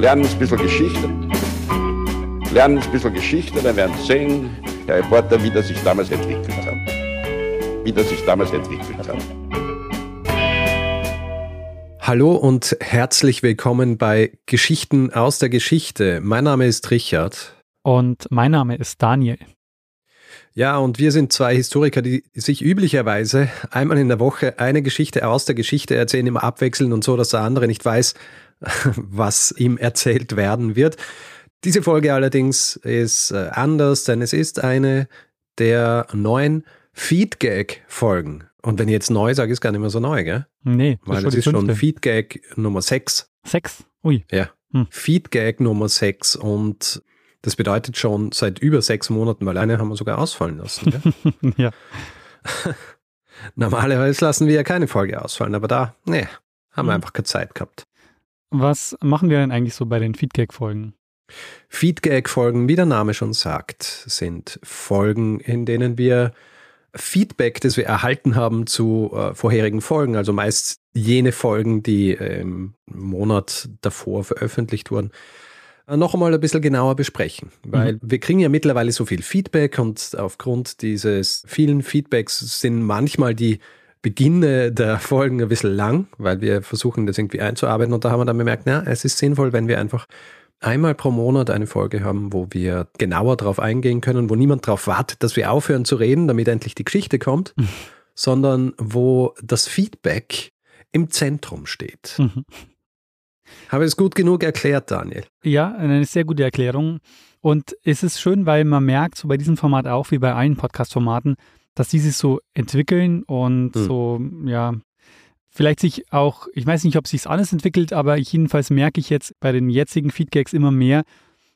lernen ein bisschen Geschichte. Lernen ein bisschen Geschichte, dann werden Sie sehen, Herr Reporter, wie das sich damals entwickelt hat. Wie das sich damals entwickelt hat. Hallo und herzlich willkommen bei Geschichten aus der Geschichte. Mein Name ist Richard. Und mein Name ist Daniel. Ja, und wir sind zwei Historiker, die sich üblicherweise einmal in der Woche eine Geschichte aus der Geschichte erzählen, immer abwechseln und so, dass der andere nicht weiß, was ihm erzählt werden wird. Diese Folge allerdings ist äh, anders, denn es ist eine der neuen Feedgag-Folgen. Und wenn ich jetzt neu sage, ist gar nicht mehr so neu, gell? Nee, Weil es ist schon Feedgag Nummer 6. 6? Ui. Ja. Hm. Feedgag Nummer 6 und das bedeutet schon seit über sechs Monaten, weil eine haben wir sogar ausfallen lassen. Gell? ja. Normalerweise lassen wir ja keine Folge ausfallen, aber da, nee, haben wir hm. einfach keine Zeit gehabt. Was machen wir denn eigentlich so bei den Feedgag-Folgen? Feedgag-Folgen, wie der Name schon sagt, sind Folgen, in denen wir Feedback, das wir erhalten haben zu äh, vorherigen Folgen, also meist jene Folgen, die im Monat davor veröffentlicht wurden, äh, noch einmal ein bisschen genauer besprechen. Weil mhm. wir kriegen ja mittlerweile so viel Feedback und aufgrund dieses vielen Feedbacks sind manchmal die Beginne der Folgen ein bisschen lang, weil wir versuchen, das irgendwie einzuarbeiten. Und da haben wir dann bemerkt, na, es ist sinnvoll, wenn wir einfach einmal pro Monat eine Folge haben, wo wir genauer darauf eingehen können, wo niemand darauf wartet, dass wir aufhören zu reden, damit endlich die Geschichte kommt, mhm. sondern wo das Feedback im Zentrum steht. Mhm. Habe ich es gut genug erklärt, Daniel? Ja, eine sehr gute Erklärung. Und es ist schön, weil man merkt, so bei diesem Format auch wie bei allen Podcast-Formaten, dass die sich so entwickeln und mhm. so, ja, vielleicht sich auch, ich weiß nicht, ob sich alles entwickelt, aber jedenfalls merke ich jetzt bei den jetzigen Feedgags immer mehr,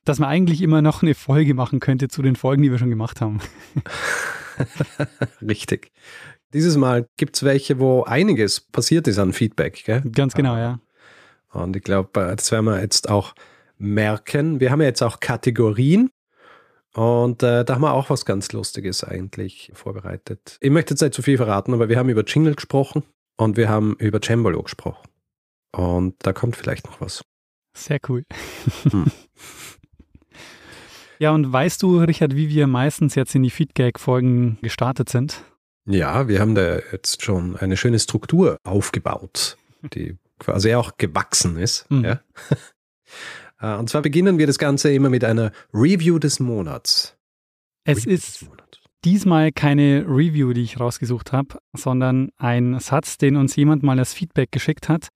dass man eigentlich immer noch eine Folge machen könnte zu den Folgen, die wir schon gemacht haben. Richtig. Dieses Mal gibt es welche, wo einiges passiert ist an Feedback, gell? Ganz genau, ja. Und ich glaube, äh, das werden wir jetzt auch merken. Wir haben ja jetzt auch Kategorien und äh, da haben wir auch was ganz Lustiges eigentlich vorbereitet. Ich möchte jetzt nicht zu viel verraten, aber wir haben über Jingle gesprochen und wir haben über Cembalo gesprochen. Und da kommt vielleicht noch was. Sehr cool. Hm. ja, und weißt du, Richard, wie wir meistens jetzt in die Feedgag-Folgen gestartet sind? Ja, wir haben da jetzt schon eine schöne Struktur aufgebaut, die quasi auch gewachsen ist. Mhm. Ja. Äh, und zwar beginnen wir das Ganze immer mit einer Review des Monats. Es Review ist diesmal keine Review, die ich rausgesucht habe, sondern ein Satz, den uns jemand mal als Feedback geschickt hat,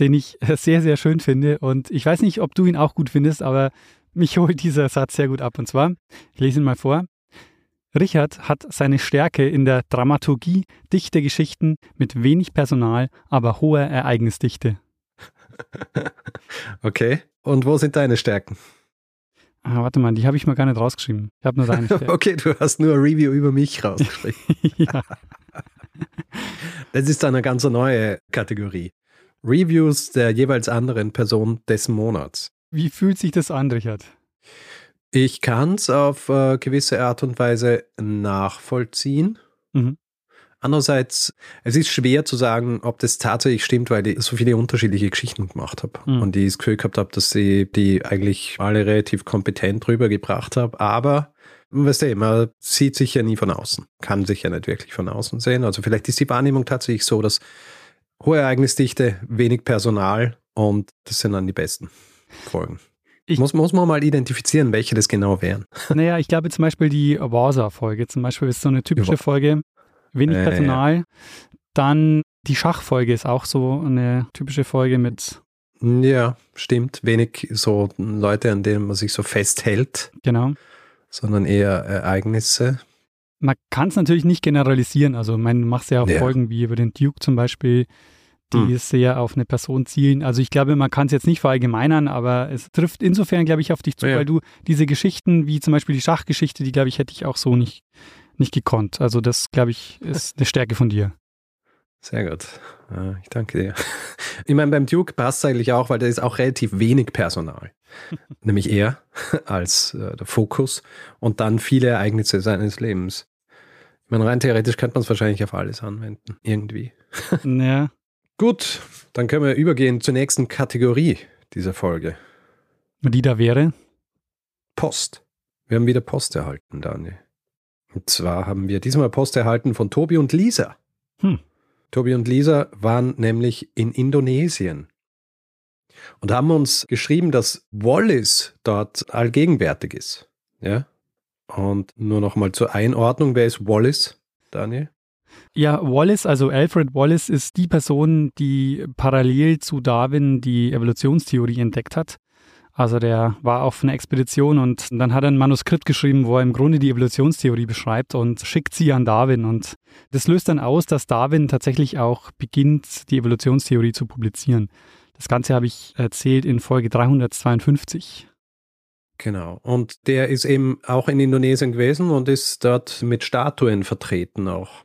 den ich sehr, sehr schön finde. Und ich weiß nicht, ob du ihn auch gut findest, aber mich holt dieser Satz sehr gut ab. Und zwar, ich lese ihn mal vor. Richard hat seine Stärke in der Dramaturgie dichte Geschichten mit wenig Personal, aber hoher Ereignisdichte. Okay. Und wo sind deine Stärken? Ah, warte mal, die habe ich mal gar nicht rausgeschrieben. Ich habe nur deine Stärken. okay, du hast nur ein Review über mich rausgeschrieben. ja. Das ist eine ganz neue Kategorie. Reviews der jeweils anderen Person des Monats. Wie fühlt sich das an, Richard? Ich kann es auf äh, gewisse Art und Weise nachvollziehen. Mhm. Andererseits, es ist schwer zu sagen, ob das tatsächlich stimmt, weil ich so viele unterschiedliche Geschichten gemacht habe mhm. und ich das Gefühl gehabt habe, dass sie die eigentlich alle relativ kompetent rübergebracht habe. Aber, weißt du, man sieht sich ja nie von außen, kann sich ja nicht wirklich von außen sehen. Also vielleicht ist die Wahrnehmung tatsächlich so, dass hohe Ereignisdichte, wenig Personal und das sind dann die besten Folgen. Ich, muss, muss man mal identifizieren, welche das genau wären. Naja, ich glaube zum Beispiel die Warsaw-Folge zum Beispiel ist so eine typische Folge, wenig Personal. Äh, Dann die Schachfolge ist auch so eine typische Folge mit. Ja, stimmt. Wenig so Leute, an denen man sich so festhält. Genau. Sondern eher Ereignisse. Man kann es natürlich nicht generalisieren. Also, man macht ja auch ja. Folgen wie über den Duke zum Beispiel, die hm. sehr auf eine Person zielen. Also, ich glaube, man kann es jetzt nicht verallgemeinern, aber es trifft insofern, glaube ich, auf dich zu, ja. weil du diese Geschichten, wie zum Beispiel die Schachgeschichte, die, glaube ich, hätte ich auch so nicht nicht gekonnt. Also das, glaube ich, ist eine Stärke von dir. Sehr gut. Ich danke dir. Ich meine, beim Duke passt es eigentlich auch, weil da ist auch relativ wenig Personal. Nämlich er als äh, der Fokus und dann viele Ereignisse seines Lebens. Ich meine, rein theoretisch könnte man es wahrscheinlich auf alles anwenden. Irgendwie. Ja. Gut, dann können wir übergehen zur nächsten Kategorie dieser Folge. Die da wäre? Post. Wir haben wieder Post erhalten, Daniel. Und zwar haben wir diesmal Post erhalten von Tobi und Lisa. Hm. Tobi und Lisa waren nämlich in Indonesien und haben uns geschrieben, dass Wallis dort allgegenwärtig ist. Ja. Und nur noch mal zur Einordnung, wer ist Wallis, Daniel? Ja, Wallace, also Alfred Wallace ist die Person, die parallel zu Darwin die Evolutionstheorie entdeckt hat. Also der war auf einer Expedition und dann hat er ein Manuskript geschrieben, wo er im Grunde die Evolutionstheorie beschreibt und schickt sie an Darwin. Und das löst dann aus, dass Darwin tatsächlich auch beginnt, die Evolutionstheorie zu publizieren. Das Ganze habe ich erzählt in Folge 352. Genau. Und der ist eben auch in Indonesien gewesen und ist dort mit Statuen vertreten auch.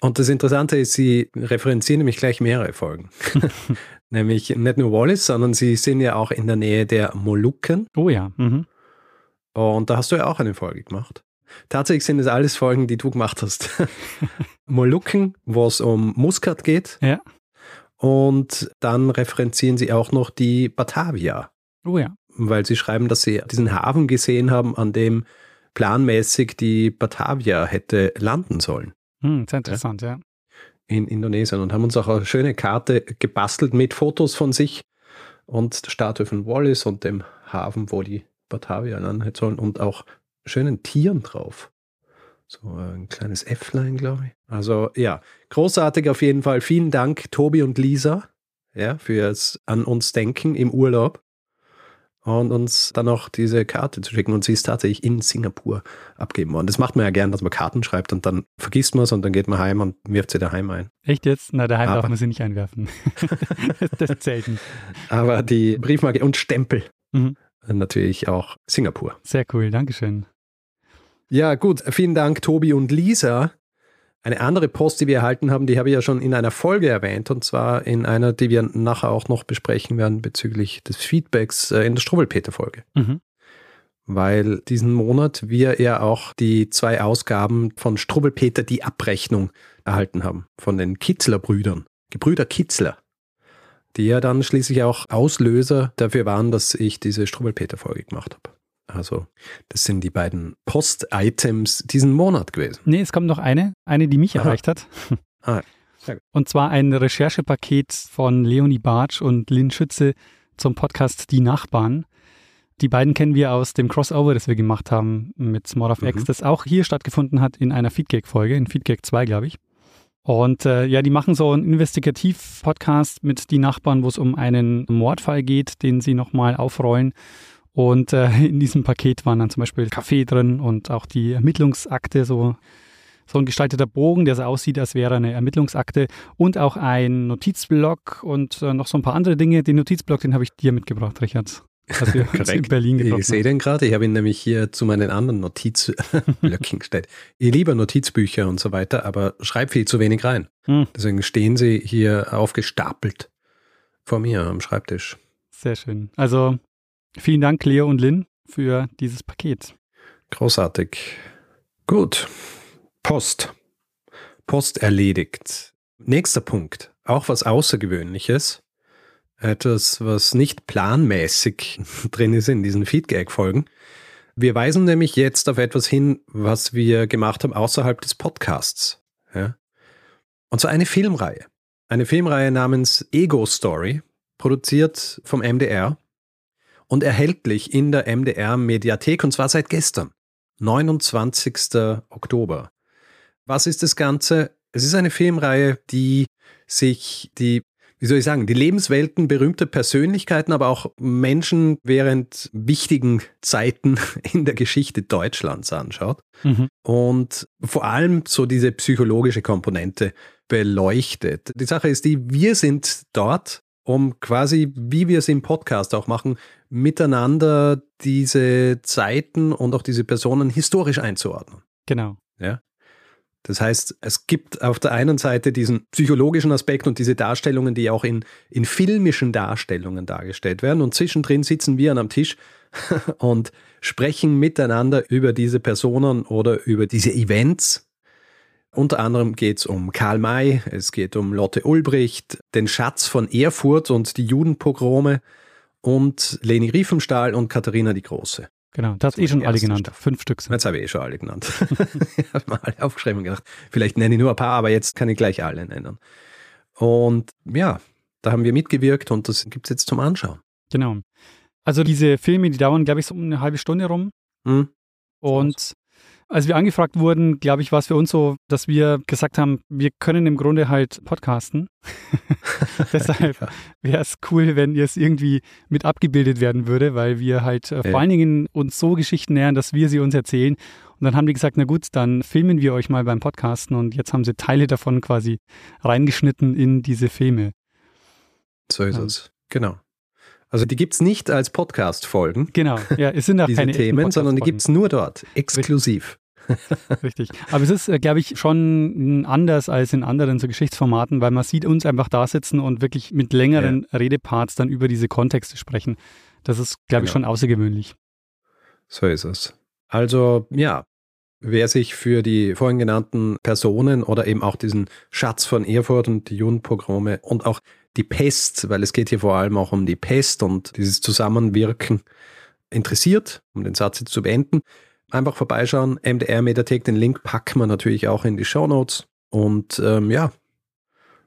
Und das Interessante ist, sie referenzieren nämlich gleich mehrere Folgen. nämlich nicht nur Wallace, sondern sie sind ja auch in der Nähe der Molukken. Oh ja. Mhm. Und da hast du ja auch eine Folge gemacht. Tatsächlich sind es alles Folgen, die du gemacht hast. Molukken, wo es um Muskat geht. Ja. Und dann referenzieren sie auch noch die Batavia. Oh ja. Weil sie schreiben, dass sie diesen Hafen gesehen haben, an dem planmäßig die Batavia hätte landen sollen. Hm, sehr interessant, ja. In Indonesien und haben uns auch eine schöne Karte gebastelt mit Fotos von sich und der Statue von Wallace und dem Hafen, wo die Batavia landen sollen und auch schönen Tieren drauf. So ein kleines Äfflein, glaube ich. Also ja, großartig auf jeden Fall. Vielen Dank, Tobi und Lisa, ja, fürs an uns denken im Urlaub und uns dann auch diese Karte zu schicken. Und sie ist tatsächlich in Singapur abgeben worden. Das macht man ja gern, dass man Karten schreibt und dann vergisst man es und dann geht man heim und wirft sie daheim ein. Echt jetzt? Na, daheim Aber, darf man sie nicht einwerfen. das zählt nicht. Aber die Briefmarke und Stempel. Mhm. Natürlich auch Singapur. Sehr cool, Dankeschön. Ja, gut. Vielen Dank, Tobi und Lisa. Eine andere Post, die wir erhalten haben, die habe ich ja schon in einer Folge erwähnt, und zwar in einer, die wir nachher auch noch besprechen werden bezüglich des Feedbacks äh, in der Struwwelpeter-Folge. Mhm. Weil diesen Monat wir ja auch die zwei Ausgaben von Struwwelpeter die Abrechnung erhalten haben, von den Kitzler-Brüdern, Gebrüder Kitzler, die ja dann schließlich auch Auslöser dafür waren, dass ich diese Struwwelpeter-Folge gemacht habe. Also, das sind die beiden Post-Items diesen Monat gewesen. Nee, es kommt noch eine, eine, die mich Aha. erreicht hat. Ah, und zwar ein Recherchepaket von Leonie Bartsch und Lynn Schütze zum Podcast Die Nachbarn. Die beiden kennen wir aus dem Crossover, das wir gemacht haben mit Small of X, mhm. das auch hier stattgefunden hat in einer Feedgag-Folge, in Feedgag 2, glaube ich. Und äh, ja, die machen so einen Investigativ-Podcast mit Die Nachbarn, wo es um einen Mordfall geht, den sie nochmal aufrollen. Und äh, in diesem Paket waren dann zum Beispiel Kaffee drin und auch die Ermittlungsakte, so, so ein gestalteter Bogen, der so aussieht, als wäre eine Ermittlungsakte und auch ein Notizblock und äh, noch so ein paar andere Dinge. Den Notizblock, den habe ich dir mitgebracht, Richard. Was wir in Berlin getroffen Ich sehe den gerade. Ich habe ihn nämlich hier zu meinen anderen Notizblöcken gestellt. Ich liebe Notizbücher und so weiter, aber schreibe viel zu wenig rein. Hm. Deswegen stehen sie hier aufgestapelt vor mir am Schreibtisch. Sehr schön. Also Vielen Dank, Leo und Lynn, für dieses Paket. Großartig. Gut. Post. Post erledigt. Nächster Punkt. Auch was Außergewöhnliches. Etwas, was nicht planmäßig drin ist in diesen Feedgag-Folgen. Wir weisen nämlich jetzt auf etwas hin, was wir gemacht haben außerhalb des Podcasts. Ja? Und zwar eine Filmreihe. Eine Filmreihe namens Ego Story, produziert vom MDR und erhältlich in der MDR Mediathek und zwar seit gestern, 29. Oktober. Was ist das Ganze? Es ist eine Filmreihe, die sich die, wie soll ich sagen, die Lebenswelten berühmter Persönlichkeiten, aber auch Menschen während wichtigen Zeiten in der Geschichte Deutschlands anschaut mhm. und vor allem so diese psychologische Komponente beleuchtet. Die Sache ist die, wir sind dort um quasi, wie wir es im Podcast auch machen, miteinander diese Zeiten und auch diese Personen historisch einzuordnen. Genau. Ja. Das heißt, es gibt auf der einen Seite diesen psychologischen Aspekt und diese Darstellungen, die auch in, in filmischen Darstellungen dargestellt werden. Und zwischendrin sitzen wir an einem Tisch und sprechen miteinander über diese Personen oder über diese Events, unter anderem geht es um Karl May, es geht um Lotte Ulbricht, den Schatz von Erfurt und die Judenpogrome und Leni Riefenstahl und Katharina die Große. Genau, das hast eh schon alle genannt. Staffel. Fünf Stück sind. Jetzt habe ich eh schon alle genannt. ich habe mal alle aufgeschrieben und gedacht, vielleicht nenne ich nur ein paar, aber jetzt kann ich gleich alle nennen. Und ja, da haben wir mitgewirkt und das gibt es jetzt zum Anschauen. Genau. Also diese Filme, die dauern, glaube ich, so um eine halbe Stunde rum. Mhm. Und als wir angefragt wurden, glaube ich, war es für uns so, dass wir gesagt haben, wir können im Grunde halt podcasten. Deshalb wäre es cool, wenn ihr es irgendwie mit abgebildet werden würde, weil wir halt äh, vor allen Dingen uns so Geschichten nähern, dass wir sie uns erzählen. Und dann haben die gesagt, na gut, dann filmen wir euch mal beim Podcasten und jetzt haben sie Teile davon quasi reingeschnitten in diese Filme. So ist es. Genau. Also die gibt es nicht als Podcast-Folgen. Genau, ja, es sind ja diese keine Themen, sondern die gibt es nur dort, exklusiv. Richtig. Aber es ist, äh, glaube ich, schon anders als in anderen so Geschichtsformaten, weil man sieht uns einfach da sitzen und wirklich mit längeren ja. Redeparts dann über diese Kontexte sprechen. Das ist, glaube genau. ich, schon außergewöhnlich. So ist es. Also, ja, wer sich für die vorhin genannten Personen oder eben auch diesen Schatz von Erfurt und die Judenpogrome und auch die Pest, weil es geht hier vor allem auch um die Pest und dieses Zusammenwirken interessiert, um den Satz jetzt zu beenden, einfach vorbeischauen. MDR-Mediathek, den Link packen wir natürlich auch in die Show Notes. Und ähm, ja,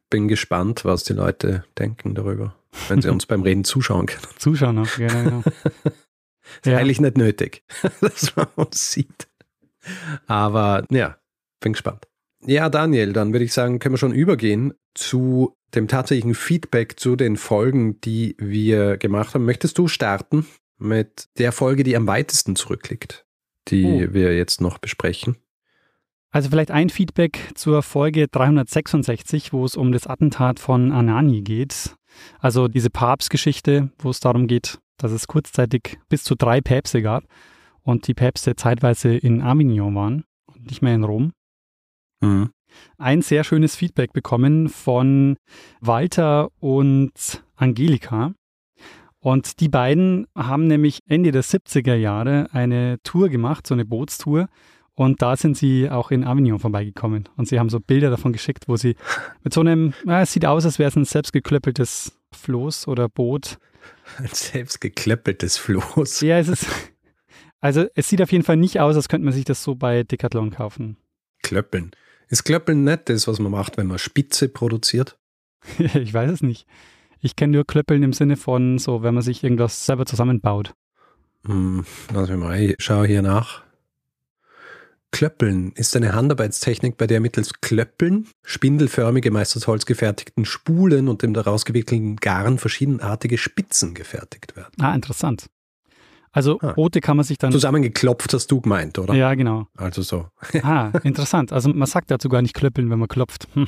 bin gespannt, was die Leute denken darüber, wenn sie uns beim Reden zuschauen können. Zuschauen auch, genau. genau. ist ja. eigentlich nicht nötig, dass man uns sieht. Aber ja, bin gespannt. Ja, Daniel, dann würde ich sagen, können wir schon übergehen zu dem tatsächlichen Feedback zu den Folgen, die wir gemacht haben. Möchtest du starten mit der Folge, die am weitesten zurückliegt, die oh. wir jetzt noch besprechen? Also vielleicht ein Feedback zur Folge 366, wo es um das Attentat von Anani geht. Also diese Papstgeschichte, wo es darum geht, dass es kurzzeitig bis zu drei Päpste gab und die Päpste zeitweise in Avignon waren und nicht mehr in Rom. Mhm ein sehr schönes Feedback bekommen von Walter und Angelika. Und die beiden haben nämlich Ende der 70er Jahre eine Tour gemacht, so eine Bootstour. Und da sind sie auch in Avignon vorbeigekommen. Und sie haben so Bilder davon geschickt, wo sie mit so einem, ja, es sieht aus, als wäre es ein selbstgeklöppeltes Floß oder Boot. Ein selbstgeklöppeltes Floß. Ja, es ist, also es sieht auf jeden Fall nicht aus, als könnte man sich das so bei Decathlon kaufen. Klöppeln. Ist Klöppeln nicht das, was man macht, wenn man Spitze produziert? ich weiß es nicht. Ich kenne nur Klöppeln im Sinne von so, wenn man sich irgendwas selber zusammenbaut. Hm, lass mich mal, ich schaue hier nach. Klöppeln ist eine Handarbeitstechnik, bei der mittels Klöppeln spindelförmige, meist aus Holz gefertigten Spulen und dem daraus gewickelten Garn verschiedenartige Spitzen gefertigt werden. Ah, interessant. Also ah. Boote kann man sich dann. Zusammengeklopft hast du gemeint, oder? Ja, genau. Also so. ah, interessant. Also man sagt dazu gar nicht klöppeln, wenn man klopft. Hm.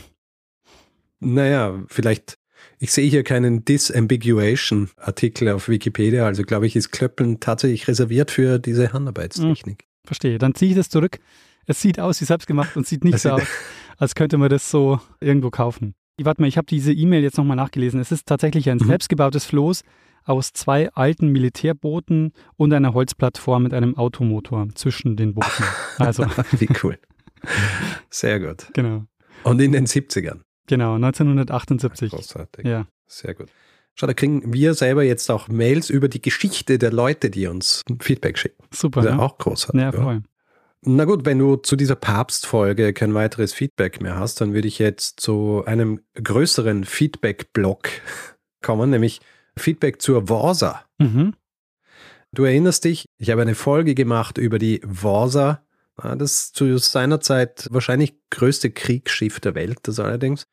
Naja, vielleicht. Ich sehe hier keinen Disambiguation-Artikel auf Wikipedia, also glaube ich, ist Klöppeln tatsächlich reserviert für diese Handarbeitstechnik. Hm, verstehe. Dann ziehe ich das zurück. Es sieht aus wie selbstgemacht und sieht nicht so aus, als könnte man das so irgendwo kaufen. Warte mal, ich habe diese E-Mail jetzt nochmal nachgelesen. Es ist tatsächlich ein mhm. selbstgebautes Floß aus zwei alten Militärbooten und einer Holzplattform mit einem Automotor zwischen den Booten. Also. Wie cool. Sehr gut. Genau. Und in den 70ern. Genau, 1978. Großartig. Ja. Sehr gut. Schau, da kriegen wir selber jetzt auch Mails über die Geschichte der Leute, die uns Feedback schicken. Super. Ja auch großartig. Ja, voll. Ja. Na gut, wenn du zu dieser Papstfolge kein weiteres Feedback mehr hast, dann würde ich jetzt zu einem größeren Feedback-Block kommen, nämlich Feedback zur Worsa. Mhm. Du erinnerst dich, ich habe eine Folge gemacht über die Worsa, das zu seiner Zeit wahrscheinlich größte Kriegsschiff der Welt, das allerdings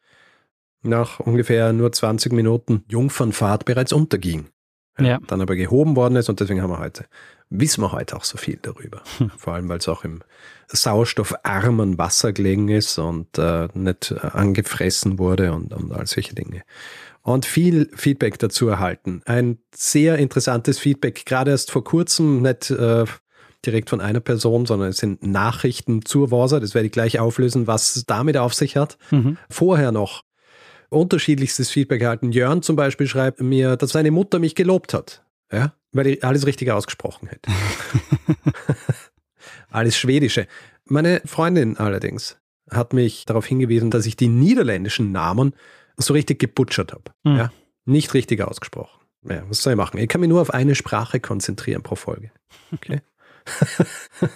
nach ungefähr nur 20 Minuten Jungfernfahrt bereits unterging. Ja. Dann aber gehoben worden ist und deswegen haben wir heute, wissen wir heute auch so viel darüber. Hm. Vor allem, weil es auch im sauerstoffarmen Wasser gelegen ist und äh, nicht angefressen wurde und, und all solche Dinge und viel Feedback dazu erhalten. Ein sehr interessantes Feedback, gerade erst vor kurzem, nicht äh, direkt von einer Person, sondern es sind Nachrichten zur Warsa. Das werde ich gleich auflösen, was es damit auf sich hat. Mhm. Vorher noch unterschiedlichstes Feedback erhalten. Jörn zum Beispiel schreibt mir, dass seine Mutter mich gelobt hat, ja, weil ich alles richtig ausgesprochen hätte. alles Schwedische. Meine Freundin allerdings hat mich darauf hingewiesen, dass ich die niederländischen Namen so richtig gebutschert habe. Mhm. Ja? Nicht richtig ausgesprochen. ja, was soll ich machen? Ich kann mich nur auf eine Sprache konzentrieren pro Folge. Okay.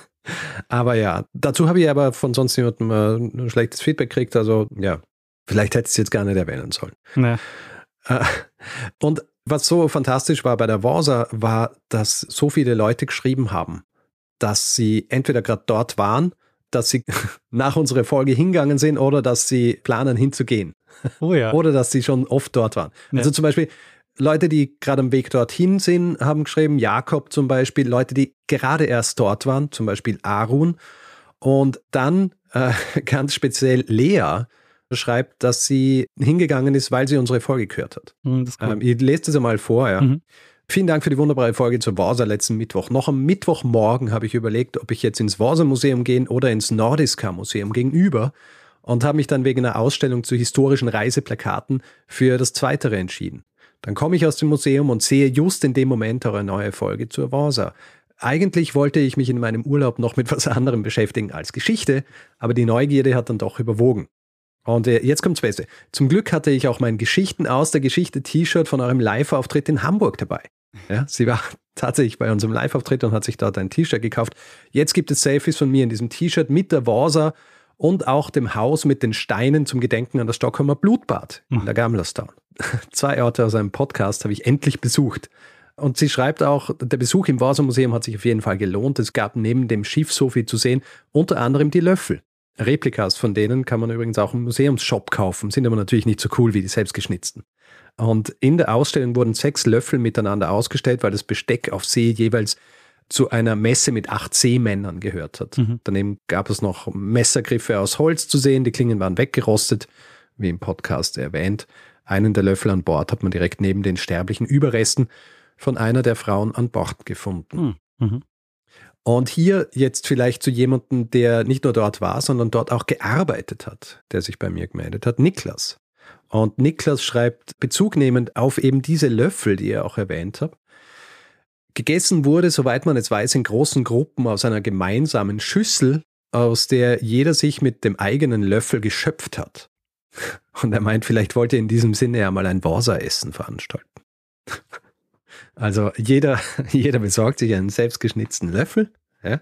aber ja, dazu habe ich aber von sonst niemandem äh, ein schlechtes Feedback gekriegt. Also ja, vielleicht hätte ich es jetzt gar nicht erwähnen sollen. Ja. Äh, und was so fantastisch war bei der Warsa, war, dass so viele Leute geschrieben haben, dass sie entweder gerade dort waren, dass sie nach unserer Folge hingegangen sind oder dass sie planen hinzugehen. Oh ja. Oder dass sie schon oft dort waren. Ja. Also zum Beispiel Leute, die gerade am Weg dorthin sind, haben geschrieben, Jakob zum Beispiel, Leute, die gerade erst dort waren, zum Beispiel Arun. Und dann äh, ganz speziell Lea schreibt, dass sie hingegangen ist, weil sie unsere Folge gehört hat. Hm, cool. Ähm, ich lese das einmal vor, ja. Mhm. Vielen Dank für die wunderbare Folge zur Warsa letzten Mittwoch. Noch am Mittwochmorgen habe ich überlegt, ob ich jetzt ins Warsa Museum gehen oder ins Nordiska Museum gegenüber und habe mich dann wegen einer Ausstellung zu historischen Reiseplakaten für das Zweitere entschieden. Dann komme ich aus dem Museum und sehe just in dem Moment eure neue Folge zur Warsa. Eigentlich wollte ich mich in meinem Urlaub noch mit was anderem beschäftigen als Geschichte, aber die Neugierde hat dann doch überwogen. Und äh, jetzt kommt's Beste. Zum Glück hatte ich auch mein Geschichten aus der Geschichte T-Shirt von eurem Live-Auftritt in Hamburg dabei. Ja, sie war tatsächlich bei unserem Live-Auftritt und hat sich dort ein T-Shirt gekauft. Jetzt gibt es Selfies von mir in diesem T-Shirt mit der Warsa und auch dem Haus mit den Steinen zum Gedenken an das Stockholmer Blutbad in der Gamlerstown. Zwei Orte aus einem Podcast habe ich endlich besucht. Und sie schreibt auch, der Besuch im Warsa Museum hat sich auf jeden Fall gelohnt. Es gab neben dem Schiff so viel zu sehen, unter anderem die Löffel. Replikas von denen kann man übrigens auch im Museumsshop kaufen, sind aber natürlich nicht so cool wie die selbstgeschnitzten. Und in der Ausstellung wurden sechs Löffel miteinander ausgestellt, weil das Besteck auf See jeweils zu einer Messe mit acht Seemännern gehört hat. Mhm. Daneben gab es noch Messergriffe aus Holz zu sehen, die Klingen waren weggerostet, wie im Podcast erwähnt. Einen der Löffel an Bord hat man direkt neben den sterblichen Überresten von einer der Frauen an Bord gefunden. Hm. Mhm. Und hier jetzt vielleicht zu jemandem, der nicht nur dort war, sondern dort auch gearbeitet hat, der sich bei mir gemeldet hat, Niklas. Und Niklas schreibt, bezugnehmend auf eben diese Löffel, die ihr auch erwähnt habt, gegessen wurde, soweit man es weiß, in großen Gruppen aus einer gemeinsamen Schüssel, aus der jeder sich mit dem eigenen Löffel geschöpft hat. Und er meint, vielleicht wollte in diesem Sinne ja mal ein Warsa-Essen veranstalten. Also jeder, jeder besorgt sich einen selbstgeschnitzten Löffel ja,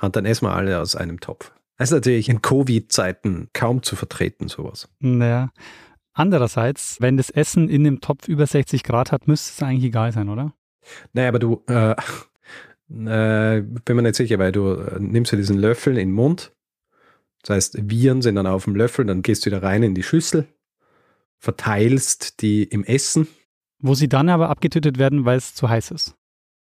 und dann essen wir alle aus einem Topf. Das ist natürlich in Covid-Zeiten kaum zu vertreten, sowas. Naja. Andererseits, wenn das Essen in dem Topf über 60 Grad hat, müsste es eigentlich egal sein, oder? Naja, aber du, äh, äh, bin mir nicht sicher, weil du äh, nimmst ja diesen Löffel in den Mund. Das heißt, Viren sind dann auf dem Löffel, dann gehst du wieder rein in die Schüssel, verteilst die im Essen. Wo sie dann aber abgetötet werden, weil es zu heiß ist.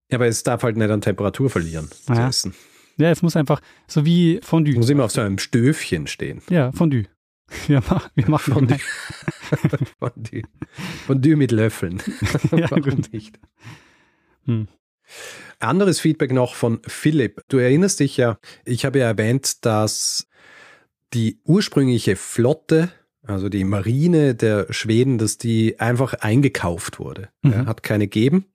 Ja, aber es darf halt nicht an Temperatur verlieren, das Ja. Essen. Ja, es muss einfach, so wie Fondue. Muss immer auf so einem Stöfchen stehen. Ja, Fondue. Wir, mach, wir machen Fondue. Fondue. Fondue. Mit Löffeln. Ja, Warum gut. nicht? Hm. Anderes Feedback noch von Philipp. Du erinnerst dich ja, ich habe ja erwähnt, dass die ursprüngliche Flotte, also die Marine der Schweden, dass die einfach eingekauft wurde. Mhm. Ja, hat keine gegeben.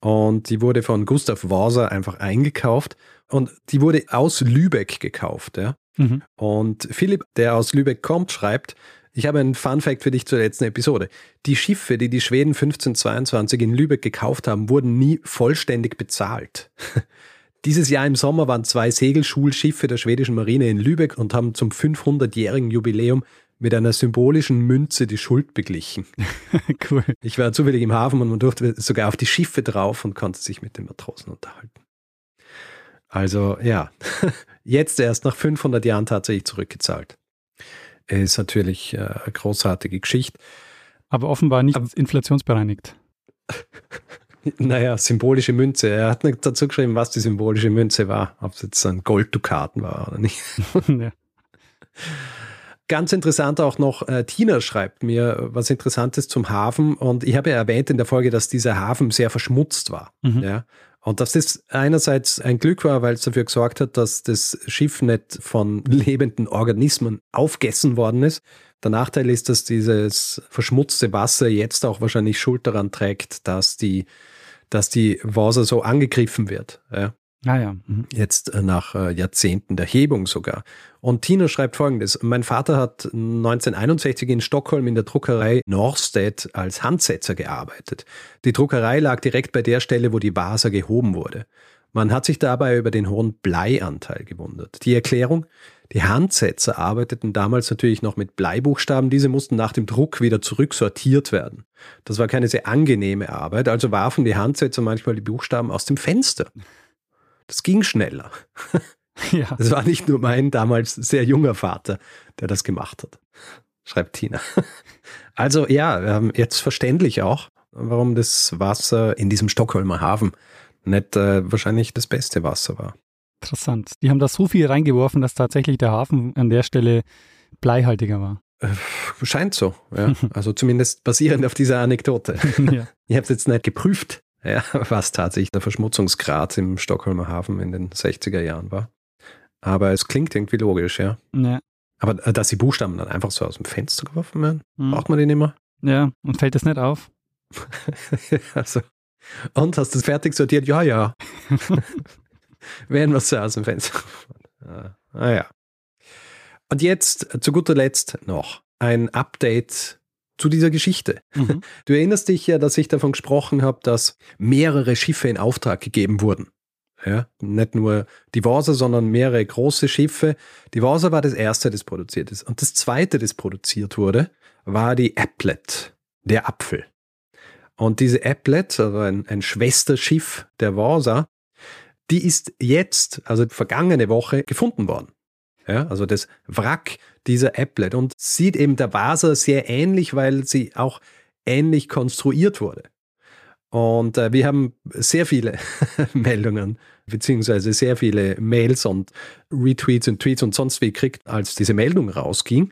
Und die wurde von Gustav Wasa einfach eingekauft. Und die wurde aus Lübeck gekauft. Ja. Mhm. Und Philipp, der aus Lübeck kommt, schreibt, ich habe einen Fun Fact für dich zur letzten Episode. Die Schiffe, die die Schweden 1522 in Lübeck gekauft haben, wurden nie vollständig bezahlt. Dieses Jahr im Sommer waren zwei Segelschulschiffe der schwedischen Marine in Lübeck und haben zum 500-jährigen Jubiläum mit einer symbolischen Münze die Schuld beglichen. cool. Ich war zufällig im Hafen und man durfte sogar auf die Schiffe drauf und konnte sich mit den Matrosen unterhalten. Also ja, jetzt erst nach 500 Jahren tatsächlich zurückgezahlt. Ist natürlich äh, eine großartige Geschichte. Aber offenbar nicht Aber- inflationsbereinigt. Naja, symbolische Münze. Er hat nicht dazu geschrieben, was die symbolische Münze war. Ob es jetzt ein Golddukaten war oder nicht. ja. Ganz interessant auch noch, äh, Tina schreibt mir was Interessantes zum Hafen und ich habe ja erwähnt in der Folge, dass dieser Hafen sehr verschmutzt war. Mhm. Ja. Und dass das einerseits ein Glück war, weil es dafür gesorgt hat, dass das Schiff nicht von lebenden Organismen aufgessen worden ist. Der Nachteil ist, dass dieses verschmutzte Wasser jetzt auch wahrscheinlich Schuld daran trägt, dass die, dass die Vasa so angegriffen wird. Ja. Ah ja. Mhm. Jetzt äh, nach äh, Jahrzehnten der Hebung sogar. Und Tina schreibt folgendes. Mein Vater hat 1961 in Stockholm in der Druckerei Norstedt als Handsetzer gearbeitet. Die Druckerei lag direkt bei der Stelle, wo die Vasa gehoben wurde. Man hat sich dabei über den hohen Bleianteil gewundert. Die Erklärung? Die Handsetzer arbeiteten damals natürlich noch mit Bleibuchstaben. Diese mussten nach dem Druck wieder zurücksortiert werden. Das war keine sehr angenehme Arbeit, also warfen die Handsetzer manchmal die Buchstaben aus dem Fenster. Das ging schneller. Ja. Das war nicht nur mein damals sehr junger Vater, der das gemacht hat, schreibt Tina. Also ja, ähm, jetzt verständlich auch, warum das Wasser in diesem Stockholmer Hafen nicht äh, wahrscheinlich das beste Wasser war. Interessant. Die haben da so viel reingeworfen, dass tatsächlich der Hafen an der Stelle bleihaltiger war. Äh, Scheint so, ja. Also zumindest basierend auf dieser Anekdote. ja. Ich habe es jetzt nicht geprüft, ja, was tatsächlich der Verschmutzungsgrad im Stockholmer Hafen in den 60er Jahren war. Aber es klingt irgendwie logisch, ja. Ja. Aber äh, dass die Buchstaben dann einfach so aus dem Fenster geworfen werden, Mhm. braucht man die nicht mehr? ja. Und fällt das nicht auf? also. Und hast du es fertig sortiert? Ja, ja. Werden wir so aus dem Fenster. Ah, ah ja. Und jetzt äh, zu guter Letzt noch ein Update zu dieser Geschichte. Mhm. Du erinnerst dich ja, dass ich davon gesprochen habe, dass mehrere Schiffe in Auftrag gegeben wurden. Ja, nicht nur die Vasa, sondern mehrere große Schiffe. Die Vasa war das erste, das produziert ist. Und das zweite, das produziert wurde, war die Applet, der Apfel. Und diese Applet, also ein, ein Schwesterschiff der Vasa, die ist jetzt, also vergangene Woche, gefunden worden. Ja, also das Wrack dieser Applet und sieht eben der Vasa sehr ähnlich, weil sie auch ähnlich konstruiert wurde. Und äh, wir haben sehr viele Meldungen, beziehungsweise sehr viele Mails und Retweets und Tweets und sonst wie gekriegt, als diese Meldung rausging.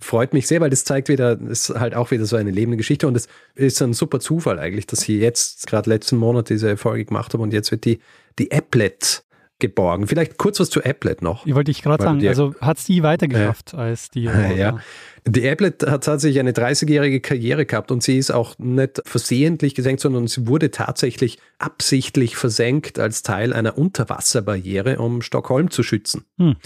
Freut mich sehr, weil das zeigt wieder, das ist halt auch wieder so eine lebende Geschichte und es ist ein super Zufall eigentlich, dass ich jetzt gerade letzten Monat diese Folge gemacht habe und jetzt wird die, die Applet geborgen. Vielleicht kurz was zu Applet noch. Ich wollte ich gerade sagen, also hat es die weitergeschafft als die. Ja. Die Applet hat tatsächlich eine 30-jährige Karriere gehabt und sie ist auch nicht versehentlich gesenkt, sondern sie wurde tatsächlich absichtlich versenkt als Teil einer Unterwasserbarriere, um Stockholm zu schützen. Hm.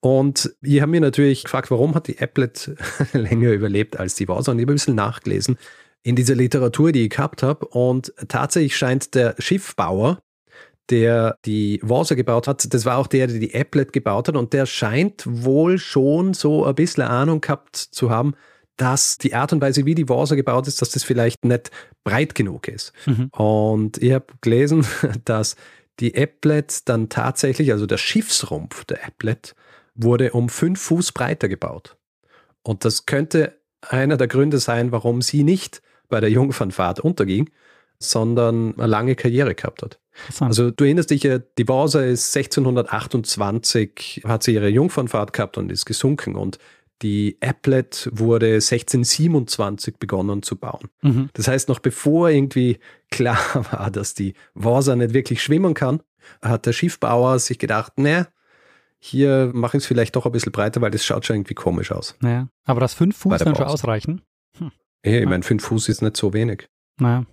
Und ich habe mir natürlich gefragt, warum hat die Applet länger überlebt als die Vasa? Und ich habe ein bisschen nachgelesen in dieser Literatur, die ich gehabt habe. Und tatsächlich scheint der Schiffbauer, der die Vasa gebaut hat, das war auch der, der die Applet gebaut hat und der scheint wohl schon so ein bisschen Ahnung gehabt zu haben, dass die Art und Weise, wie die Vasa gebaut ist, dass das vielleicht nicht breit genug ist. Mhm. Und ich habe gelesen, dass die Applet dann tatsächlich, also der Schiffsrumpf der Applet, wurde um fünf Fuß breiter gebaut. Und das könnte einer der Gründe sein, warum sie nicht bei der Jungfernfahrt unterging, sondern eine lange Karriere gehabt hat. Also du erinnerst dich ja, die Vasa ist 1628, hat sie ihre Jungfernfahrt gehabt und ist gesunken und die Applet wurde 1627 begonnen zu bauen. mhm. Das heißt, noch bevor irgendwie klar war, dass die Vasa nicht wirklich schwimmen kann, hat der Schiffbauer sich gedacht, ne, hier mache ich es vielleicht doch ein bisschen breiter, weil das schaut schon irgendwie komisch aus. Naja. Aber das fünf Fuß dann schon ausreichen? Hey, ich Ja. meine, fünf Fuß ist nicht so wenig. Naja.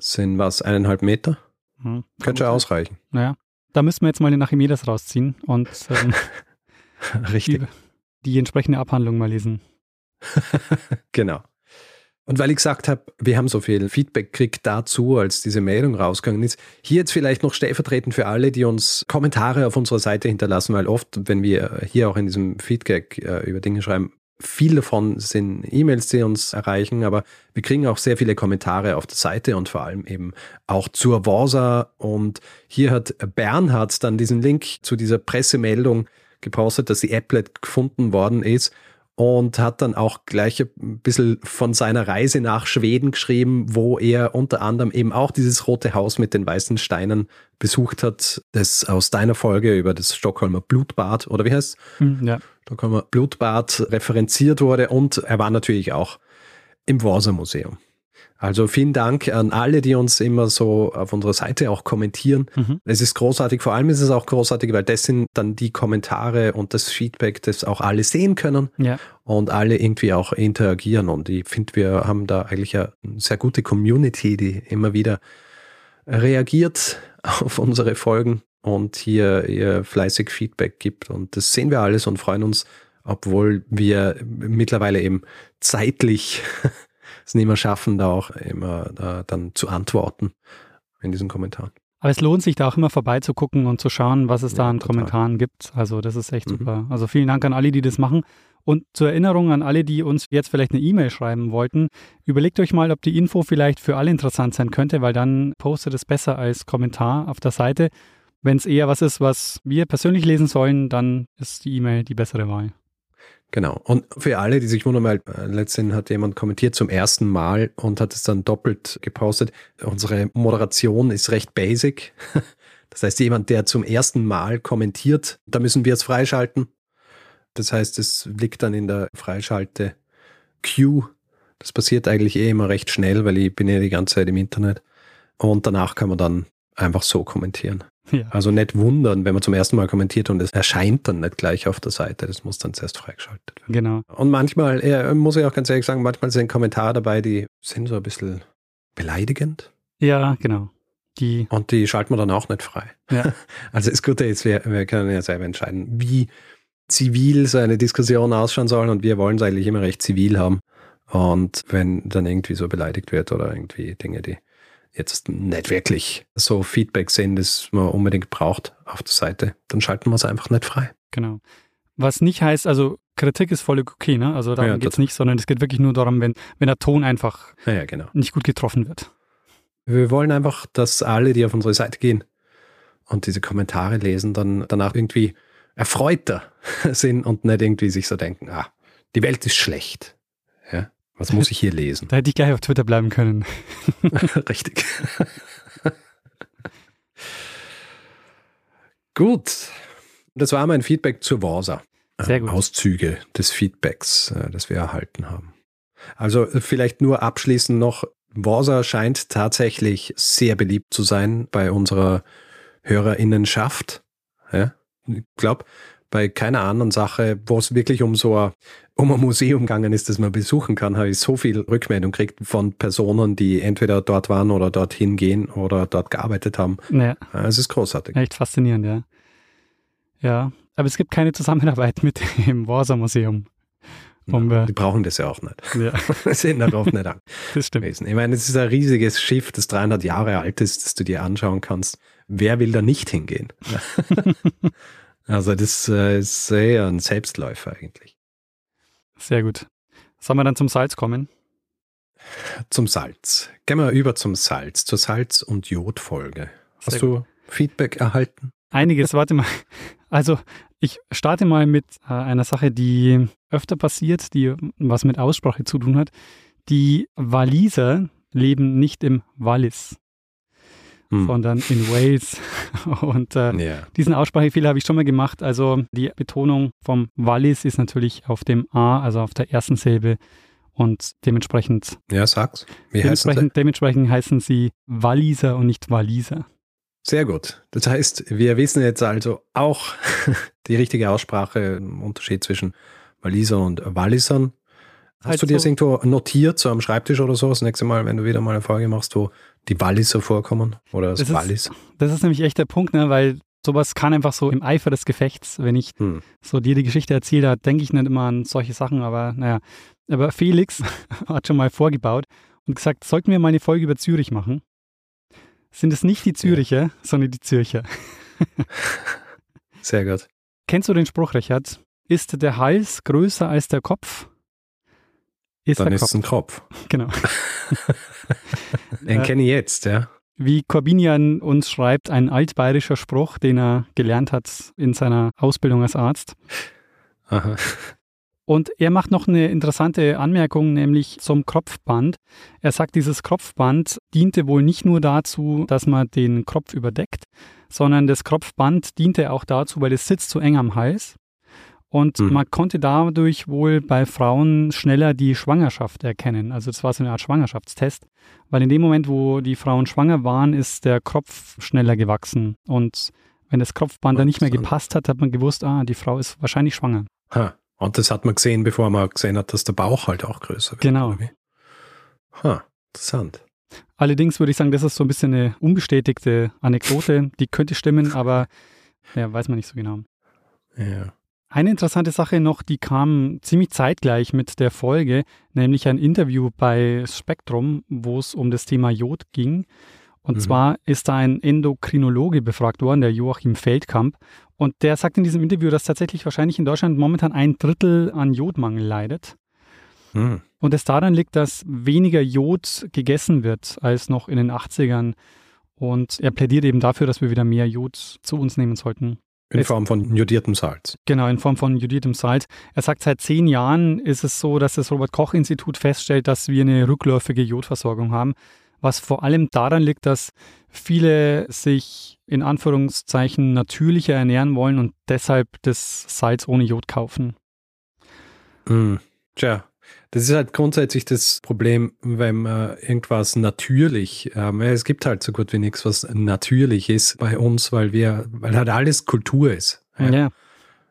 Sind was, eineinhalb Meter? Hm. Könnte schon ausreichen. Naja. Da müssen wir jetzt mal den Archimedes rausziehen und ähm, Richtig. die, die entsprechende Abhandlung mal lesen. Genau. Und weil ich gesagt habe, wir haben so viel Feedback gekriegt dazu, als diese Meldung rausgegangen ist, hier jetzt vielleicht noch stellvertretend für alle, die uns Kommentare auf unserer Seite hinterlassen, weil oft, wenn wir hier auch in diesem Feedback äh, über Dinge schreiben, viel davon sind E-Mails, die uns erreichen, aber wir kriegen auch sehr viele Kommentare auf der Seite und vor allem eben auch zur Vasa. Und hier hat Bernhard dann diesen Link zu dieser Pressemeldung gepostet, dass die Applet gefunden worden ist und hat dann auch gleich ein bisschen von seiner Reise nach Schweden geschrieben, wo er unter anderem eben auch dieses rote Haus mit den weißen Steinen besucht hat, das aus deiner Folge über das Stockholmer Blutbad oder wie heißt Hm, ja. Stockholmer Blutbad referenziert wurde und er war natürlich auch im Vasa Museum. Also vielen Dank an alle, die uns immer so auf unserer Seite auch kommentieren. Mhm. Es ist großartig, vor allem ist es auch großartig, weil das sind dann die Kommentare und das Feedback, das auch alle sehen können Ja. und alle irgendwie auch interagieren. Und ich finde, wir haben da eigentlich eine sehr gute Community, die immer wieder reagiert auf unsere Folgen. Und hier ihr fleißig Feedback gibt. Und das sehen wir alles und freuen uns, obwohl wir mittlerweile eben zeitlich es nicht mehr schaffen, da auch immer da dann zu antworten in diesen Kommentaren. Aber es lohnt sich da auch immer vorbeizugucken und zu schauen, was es ja, da an total. Kommentaren gibt. Also das ist echt mhm. super. Also vielen Dank an alle, die das machen. Und zur Erinnerung an alle, die uns jetzt vielleicht eine E-Mail schreiben wollten, überlegt euch mal, ob die Info vielleicht für alle interessant sein könnte, weil dann postet es besser als Kommentar auf der Seite. Wenn es eher was ist, was wir persönlich lesen sollen, dann ist die E-Mail die bessere Wahl. Genau. Und für alle, die sich wundern, weil äh, letztendlich hat jemand kommentiert zum ersten Mal und hat es dann doppelt gepostet. Unsere Moderation ist recht basic. Das heißt, jemand, der zum ersten Mal kommentiert, da müssen wir es freischalten. Das heißt, es liegt dann in der Freischalte Queue. Das passiert eigentlich eh immer recht schnell, weil ich bin ja die ganze Zeit im Internet. Und danach kann man dann einfach so kommentieren. Ja. Also nicht wundern, wenn man zum ersten Mal kommentiert und es erscheint dann nicht gleich auf der Seite. Das muss dann zuerst freigeschaltet werden. Genau. Und manchmal, ja, muss ich auch ganz ehrlich sagen, manchmal sind Kommentare dabei, die sind so ein bisschen beleidigend. Ja, genau. Die und die schalten wir dann auch nicht frei. Ja. Also das Gute ist, wir, wir können ja selber entscheiden, wie zivil so eine Diskussion ausschauen soll und wir wollen es eigentlich immer recht zivil haben. Und wenn dann irgendwie so beleidigt wird oder irgendwie Dinge, die jetzt nicht wirklich so Feedback sind, das man unbedingt braucht auf der Seite, dann schalten wir es einfach nicht frei. Genau. Was nicht heißt, also Kritik ist voll okay, ne? Also darum ja, geht es nicht, sondern es geht wirklich nur darum, wenn, wenn der Ton einfach ja, ja, genau. nicht gut getroffen wird. Wir wollen einfach, dass alle, die auf unsere Seite gehen und diese Kommentare lesen, dann danach irgendwie erfreuter sind und nicht irgendwie sich so denken, ah, die Welt ist schlecht. Was muss ich hier lesen? Da hätte ich gleich auf Twitter bleiben können. Richtig. gut. Das war mein Feedback zur Warsa. Sehr gut. Auszüge des Feedbacks, äh, das wir erhalten haben. Also äh, vielleicht nur abschließend noch, Warsa scheint tatsächlich sehr beliebt zu sein bei unserer Hörerinnenschaft. Ja? Ich glaube, bei keiner anderen Sache, wo es wirklich um so ein, um ein Museum gegangen ist, das man besuchen kann, habe ich so viel Rückmeldung gekriegt von Personen, die entweder dort waren oder dorthin gehen oder dort gearbeitet haben. Ja. Es ist großartig. Echt faszinierend, ja. Ja, aber es gibt keine Zusammenarbeit mit dem Warsa Museum. Ja, die brauchen das ja auch nicht. Ja. sind darauf nicht an. Das stimmt. Ich meine, es ist ein riesiges Schiff, das 300 Jahre alt ist, das du dir anschauen kannst. Wer will da nicht hingehen? Also das äh, ist eher ein Selbstläufer eigentlich. Sehr gut. Sollen wir dann zum Salz kommen? Zum Salz. Gehen wir über zum Salz, zur Salz- und Jodfolge. Hast du gut. Feedback erhalten? Einiges, warte mal. Also ich starte mal mit äh, einer Sache, die öfter passiert, die was mit Aussprache zu tun hat. Die Waliser leben nicht im Wallis hm. sondern in Wales. Und äh, yeah. diesen Aussprachefehler habe ich schon mal gemacht. Also die Betonung vom Wallis ist natürlich auf dem A, also auf der ersten Silbe. Und dementsprechend. Ja, sag's. Wie dementsprechend, heißen sie? dementsprechend heißen sie Walliser und nicht Waliser. Sehr gut. Das heißt, wir wissen jetzt also auch die richtige Aussprache, im Unterschied zwischen Waliser und Wallisern. Hast halt du dir das irgendwo notiert, so am Schreibtisch oder so, das nächste Mal, wenn du wieder mal eine Folge machst, wo die Walliser vorkommen oder das, das Wallis? Ist, das ist nämlich echt der Punkt, ne, weil sowas kann einfach so im Eifer des Gefechts, wenn ich hm. so dir die Geschichte erzähle, da denke ich nicht immer an solche Sachen, aber naja. Aber Felix hat schon mal vorgebaut und gesagt, sollten wir mal eine Folge über Zürich machen? Sind es nicht die Züricher, ja. sondern die Zürcher. Sehr gut. Kennst du den Spruch, Richard? Ist der Hals größer als der Kopf? Ist Dann ist Kopf. es ein Kopf. Genau. Den kenne ich jetzt, ja. Wie Corbinian uns schreibt, ein altbayerischer Spruch, den er gelernt hat in seiner Ausbildung als Arzt. Aha. Und er macht noch eine interessante Anmerkung, nämlich zum Kropfband. Er sagt, dieses Kropfband diente wohl nicht nur dazu, dass man den Kropf überdeckt, sondern das Kropfband diente auch dazu, weil es sitzt zu eng am Hals. Und mhm. man konnte dadurch wohl bei Frauen schneller die Schwangerschaft erkennen. Also das war so eine Art Schwangerschaftstest, weil in dem Moment, wo die Frauen schwanger waren, ist der Kropf schneller gewachsen. Und wenn das Kropfband dann nicht mehr gepasst hat, hat man gewusst, ah, die Frau ist wahrscheinlich schwanger. Ha. Und das hat man gesehen, bevor man gesehen hat, dass der Bauch halt auch größer wird. Genau. Ha, interessant. Allerdings würde ich sagen, das ist so ein bisschen eine unbestätigte Anekdote. Die könnte stimmen, aber ja, weiß man nicht so genau. Ja. Eine interessante Sache noch, die kam ziemlich zeitgleich mit der Folge, nämlich ein Interview bei Spektrum, wo es um das Thema Jod ging. Und mhm. zwar ist da ein Endokrinologe befragt worden, der Joachim Feldkamp. Und der sagt in diesem Interview, dass tatsächlich wahrscheinlich in Deutschland momentan ein Drittel an Jodmangel leidet. Mhm. Und es daran liegt, dass weniger Jod gegessen wird als noch in den 80ern. Und er plädiert eben dafür, dass wir wieder mehr Jod zu uns nehmen sollten. In Form von jodiertem Salz. Genau, in Form von jodiertem Salz. Er sagt, seit zehn Jahren ist es so, dass das Robert-Koch-Institut feststellt, dass wir eine rückläufige Jodversorgung haben, was vor allem daran liegt, dass viele sich in Anführungszeichen natürlicher ernähren wollen und deshalb das Salz ohne Jod kaufen. Mm, tja, das ist halt grundsätzlich das Problem, wenn man irgendwas natürlich, ähm, es gibt halt so gut wie nichts, was natürlich ist bei uns, weil wir, weil halt alles Kultur ist. Ja. ja.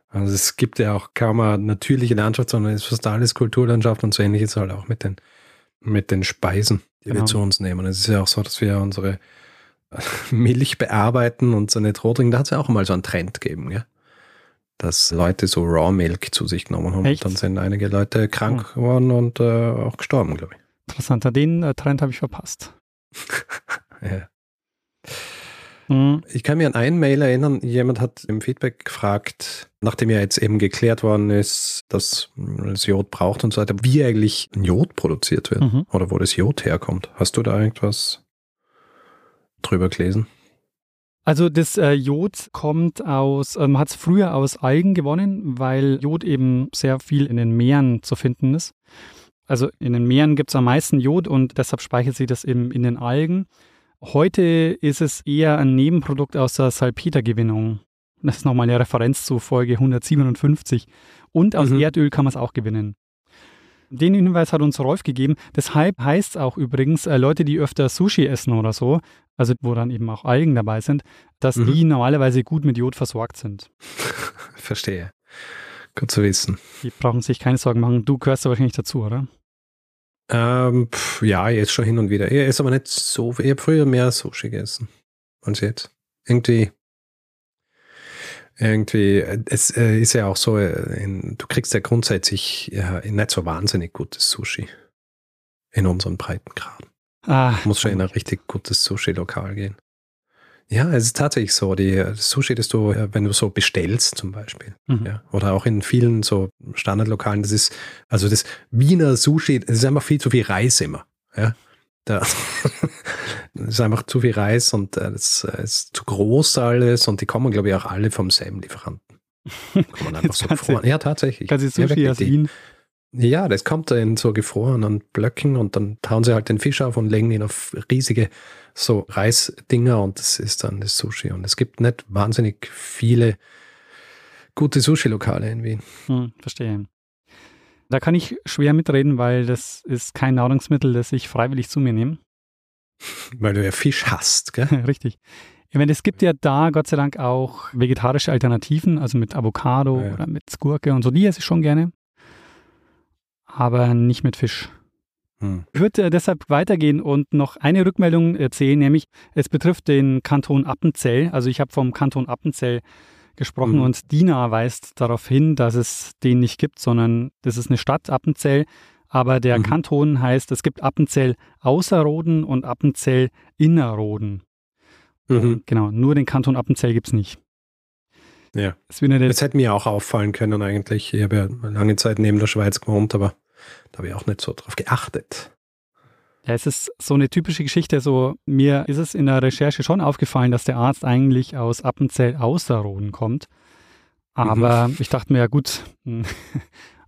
Also es gibt ja auch kaum eine natürliche Landschaft, sondern es ist fast alles Kulturlandschaft und so ähnlich ist es halt auch mit den, mit den Speisen, die genau. wir zu uns nehmen. Es ist ja auch so, dass wir unsere Milch bearbeiten und so eine Trotring, da hat es ja auch mal so einen Trend gegeben, ja dass Leute so Raw Milk zu sich genommen haben. Echt? Und dann sind einige Leute krank hm. geworden und äh, auch gestorben, glaube ich. Interessanter, den äh, Trend habe ich verpasst. ja. Hm. Ich kann mir an einen Mail erinnern, jemand hat im Feedback gefragt, nachdem ja jetzt eben geklärt worden ist, dass es Jod braucht und so weiter, wie eigentlich Jod produziert wird mhm. oder wo das Jod herkommt. Hast du da irgendwas drüber gelesen? Also das äh, Jod kommt aus, äh, man hat es früher aus Algen gewonnen, weil Jod eben sehr viel in den Meeren zu finden ist. Also in den Meeren gibt es am meisten Jod und deshalb speichert sich das eben in den Algen. Heute ist es eher ein Nebenprodukt aus der Salpetergewinnung. Das ist nochmal eine Referenz zu Folge 157. Und aus mhm. Erdöl kann man es auch gewinnen. Den Hinweis hat uns Rolf gegeben. Deshalb heißt es auch übrigens, äh, Leute, die öfter Sushi essen oder so, also wo dann eben auch Algen dabei sind, dass mhm. die normalerweise gut mit Jod versorgt sind. Verstehe. Gut zu wissen. Die brauchen sich keine Sorgen machen. Du gehörst da wahrscheinlich dazu, oder? Ähm, pff, ja, jetzt schon hin und wieder. Er ist aber nicht so. Ich habe früher mehr Sushi gegessen als jetzt. Irgendwie irgendwie, es äh, ist ja auch so, äh, in, du kriegst ja grundsätzlich ja, nicht so wahnsinnig gutes Sushi in unseren Breitengraden. Ah, Muss schon in ein richtig gutes Sushi-Lokal gehen. Ja, es ist tatsächlich so. Die das Sushi, das du, wenn du so bestellst zum Beispiel, mhm. ja, oder auch in vielen so Standardlokalen, das ist, also das Wiener Sushi, das ist einfach viel zu viel Reis immer. Ja. Da ist einfach zu viel Reis und äh, das äh, ist zu groß alles und die kommen, glaube ich, auch alle vom selben Lieferanten. Kommen einfach so gefroren. Ja, tatsächlich. Quasi Sushi ja, aus Wien. Ja, das kommt in so gefrorenen Blöcken und dann tauen sie halt den Fisch auf und legen ihn auf riesige so Reisdinger und das ist dann das Sushi. Und es gibt nicht wahnsinnig viele gute Sushi-Lokale in Wien. Hm, verstehe. Da kann ich schwer mitreden, weil das ist kein Nahrungsmittel, das ich freiwillig zu mir nehme. Weil du ja Fisch hast, gell? Richtig. Ich meine, es gibt ja da Gott sei Dank auch vegetarische Alternativen, also mit Avocado ja. oder mit Gurke und so, die esse ich schon gerne. Aber nicht mit Fisch. Hm. Ich würde äh, deshalb weitergehen und noch eine Rückmeldung erzählen, nämlich es betrifft den Kanton Appenzell. Also ich habe vom Kanton Appenzell gesprochen mhm. und Dina weist darauf hin, dass es den nicht gibt, sondern das ist eine Stadt, Appenzell. Aber der mhm. Kanton heißt, es gibt Appenzell Außerroden und Appenzell Innerroden. Mhm. Genau, nur den Kanton Appenzell gibt es nicht. Ja. Das, das hätte mir auch auffallen können eigentlich. Ich habe ja lange Zeit neben der Schweiz gewohnt, aber da habe ich auch nicht so drauf geachtet. Ja, es ist so eine typische Geschichte. So, mir ist es in der Recherche schon aufgefallen, dass der Arzt eigentlich aus Appenzell Außerroden kommt. Aber mhm. ich dachte mir, ja gut,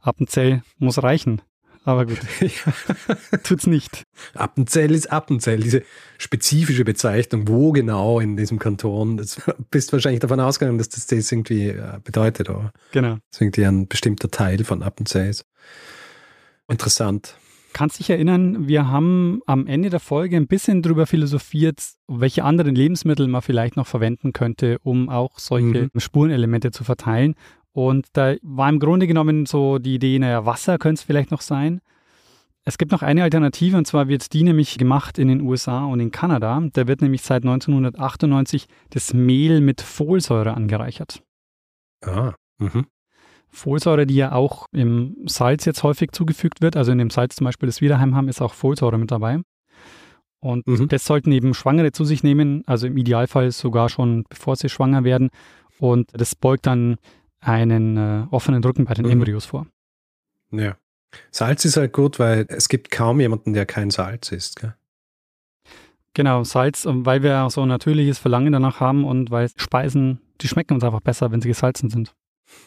Appenzell muss reichen. Aber gut, tut's nicht. Appenzell ist Appenzell, diese spezifische Bezeichnung, wo genau in diesem Kanton, das bist wahrscheinlich davon ausgegangen, dass das das irgendwie äh, bedeutet, oder? Genau. Das irgendwie ein bestimmter Teil von Appenzell ist. Interessant kannst dich erinnern, wir haben am Ende der Folge ein bisschen darüber philosophiert, welche anderen Lebensmittel man vielleicht noch verwenden könnte, um auch solche mhm. Spurenelemente zu verteilen. Und da war im Grunde genommen so die Idee, naja, Wasser könnte es vielleicht noch sein. Es gibt noch eine Alternative und zwar wird die nämlich gemacht in den USA und in Kanada. Da wird nämlich seit 1998 das Mehl mit Folsäure angereichert. Ah, mhm. Folsäure, die ja auch im Salz jetzt häufig zugefügt wird. Also in dem Salz zum Beispiel, das wir daheim haben, ist auch Folsäure mit dabei. Und Mhm. das sollten eben Schwangere zu sich nehmen, also im Idealfall sogar schon bevor sie schwanger werden. Und das beugt dann einen äh, offenen Rücken bei den Mhm. Embryos vor. Ja. Salz ist halt gut, weil es gibt kaum jemanden, der kein Salz isst. Gell? Genau, Salz, ähm, weil wir auch so ein natürliches Verlangen danach haben und weil Speisen, die schmecken uns einfach besser, wenn sie gesalzen sind.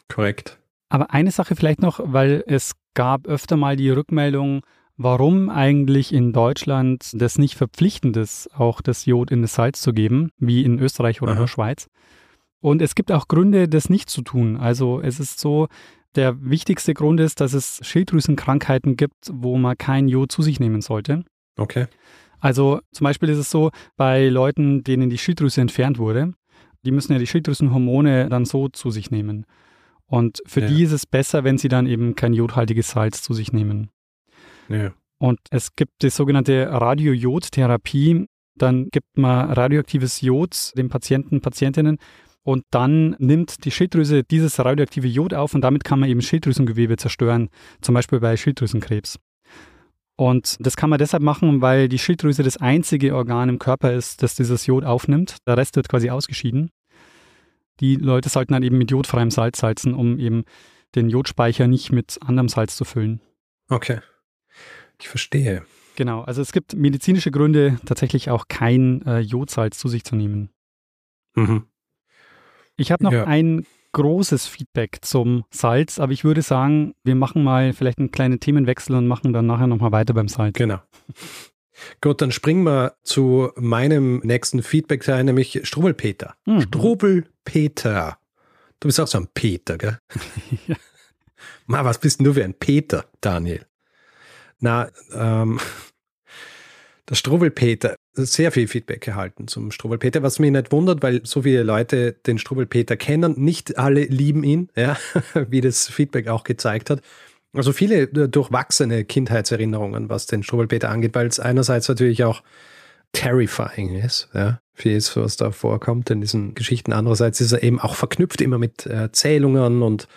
Korrekt. Aber eine Sache vielleicht noch, weil es gab öfter mal die Rückmeldung, warum eigentlich in Deutschland das nicht verpflichtend ist, auch das Jod in das Salz zu geben, wie in Österreich oder in Aha. der Schweiz. Und es gibt auch Gründe, das nicht zu tun. Also es ist so, der wichtigste Grund ist, dass es Schilddrüsenkrankheiten gibt, wo man kein Jod zu sich nehmen sollte. Okay. Also zum Beispiel ist es so, bei Leuten, denen die Schilddrüse entfernt wurde, die müssen ja die Schilddrüsenhormone dann so zu sich nehmen. Und für Ja. die ist es besser, wenn sie dann eben kein jodhaltiges Salz zu sich nehmen. Ja. Und es gibt die sogenannte Radiojodtherapie. Dann gibt man radioaktives Jod den Patienten, Patientinnen und dann nimmt die Schilddrüse dieses radioaktive Jod auf und damit kann man eben Schilddrüsengewebe zerstören, zum Beispiel bei Schilddrüsenkrebs. Und das kann man deshalb machen, weil die Schilddrüse das einzige Organ im Körper ist, das dieses Jod aufnimmt. Der Rest wird quasi ausgeschieden. Die Leute sollten dann eben mit jodfreiem Salz salzen, um eben den Jodspeicher nicht mit anderem Salz zu füllen. Okay. Ich verstehe. Genau, also es gibt medizinische Gründe, tatsächlich auch kein äh, Jodsalz zu sich zu nehmen. Mhm. Ich habe noch Ja. ein großes Feedback zum Salz, aber ich würde sagen, wir machen mal vielleicht einen kleinen Themenwechsel und machen dann nachher nochmal weiter beim Salz. Genau. Gut, dann springen wir zu meinem nächsten Feedback rein, nämlich Strubelpeter. Mhm. Strubelpeter. Du bist auch so ein Peter, gell? Ja. Ma, was bist denn du für ein Peter, Daniel? Na, ähm, der Strubelpeter, sehr viel Feedback erhalten zum Strubelpeter, was mich nicht wundert, weil so viele Leute den Strubelpeter kennen. Nicht alle lieben ihn, ja, wie das Feedback auch gezeigt hat. Also viele äh, durchwachsene Kindheitserinnerungen, was den Strubelpeter angeht, weil es einerseits natürlich auch terrifying ist, ja, vieles, was da vorkommt in diesen Geschichten. Andererseits ist er eben auch verknüpft immer mit Erzählungen und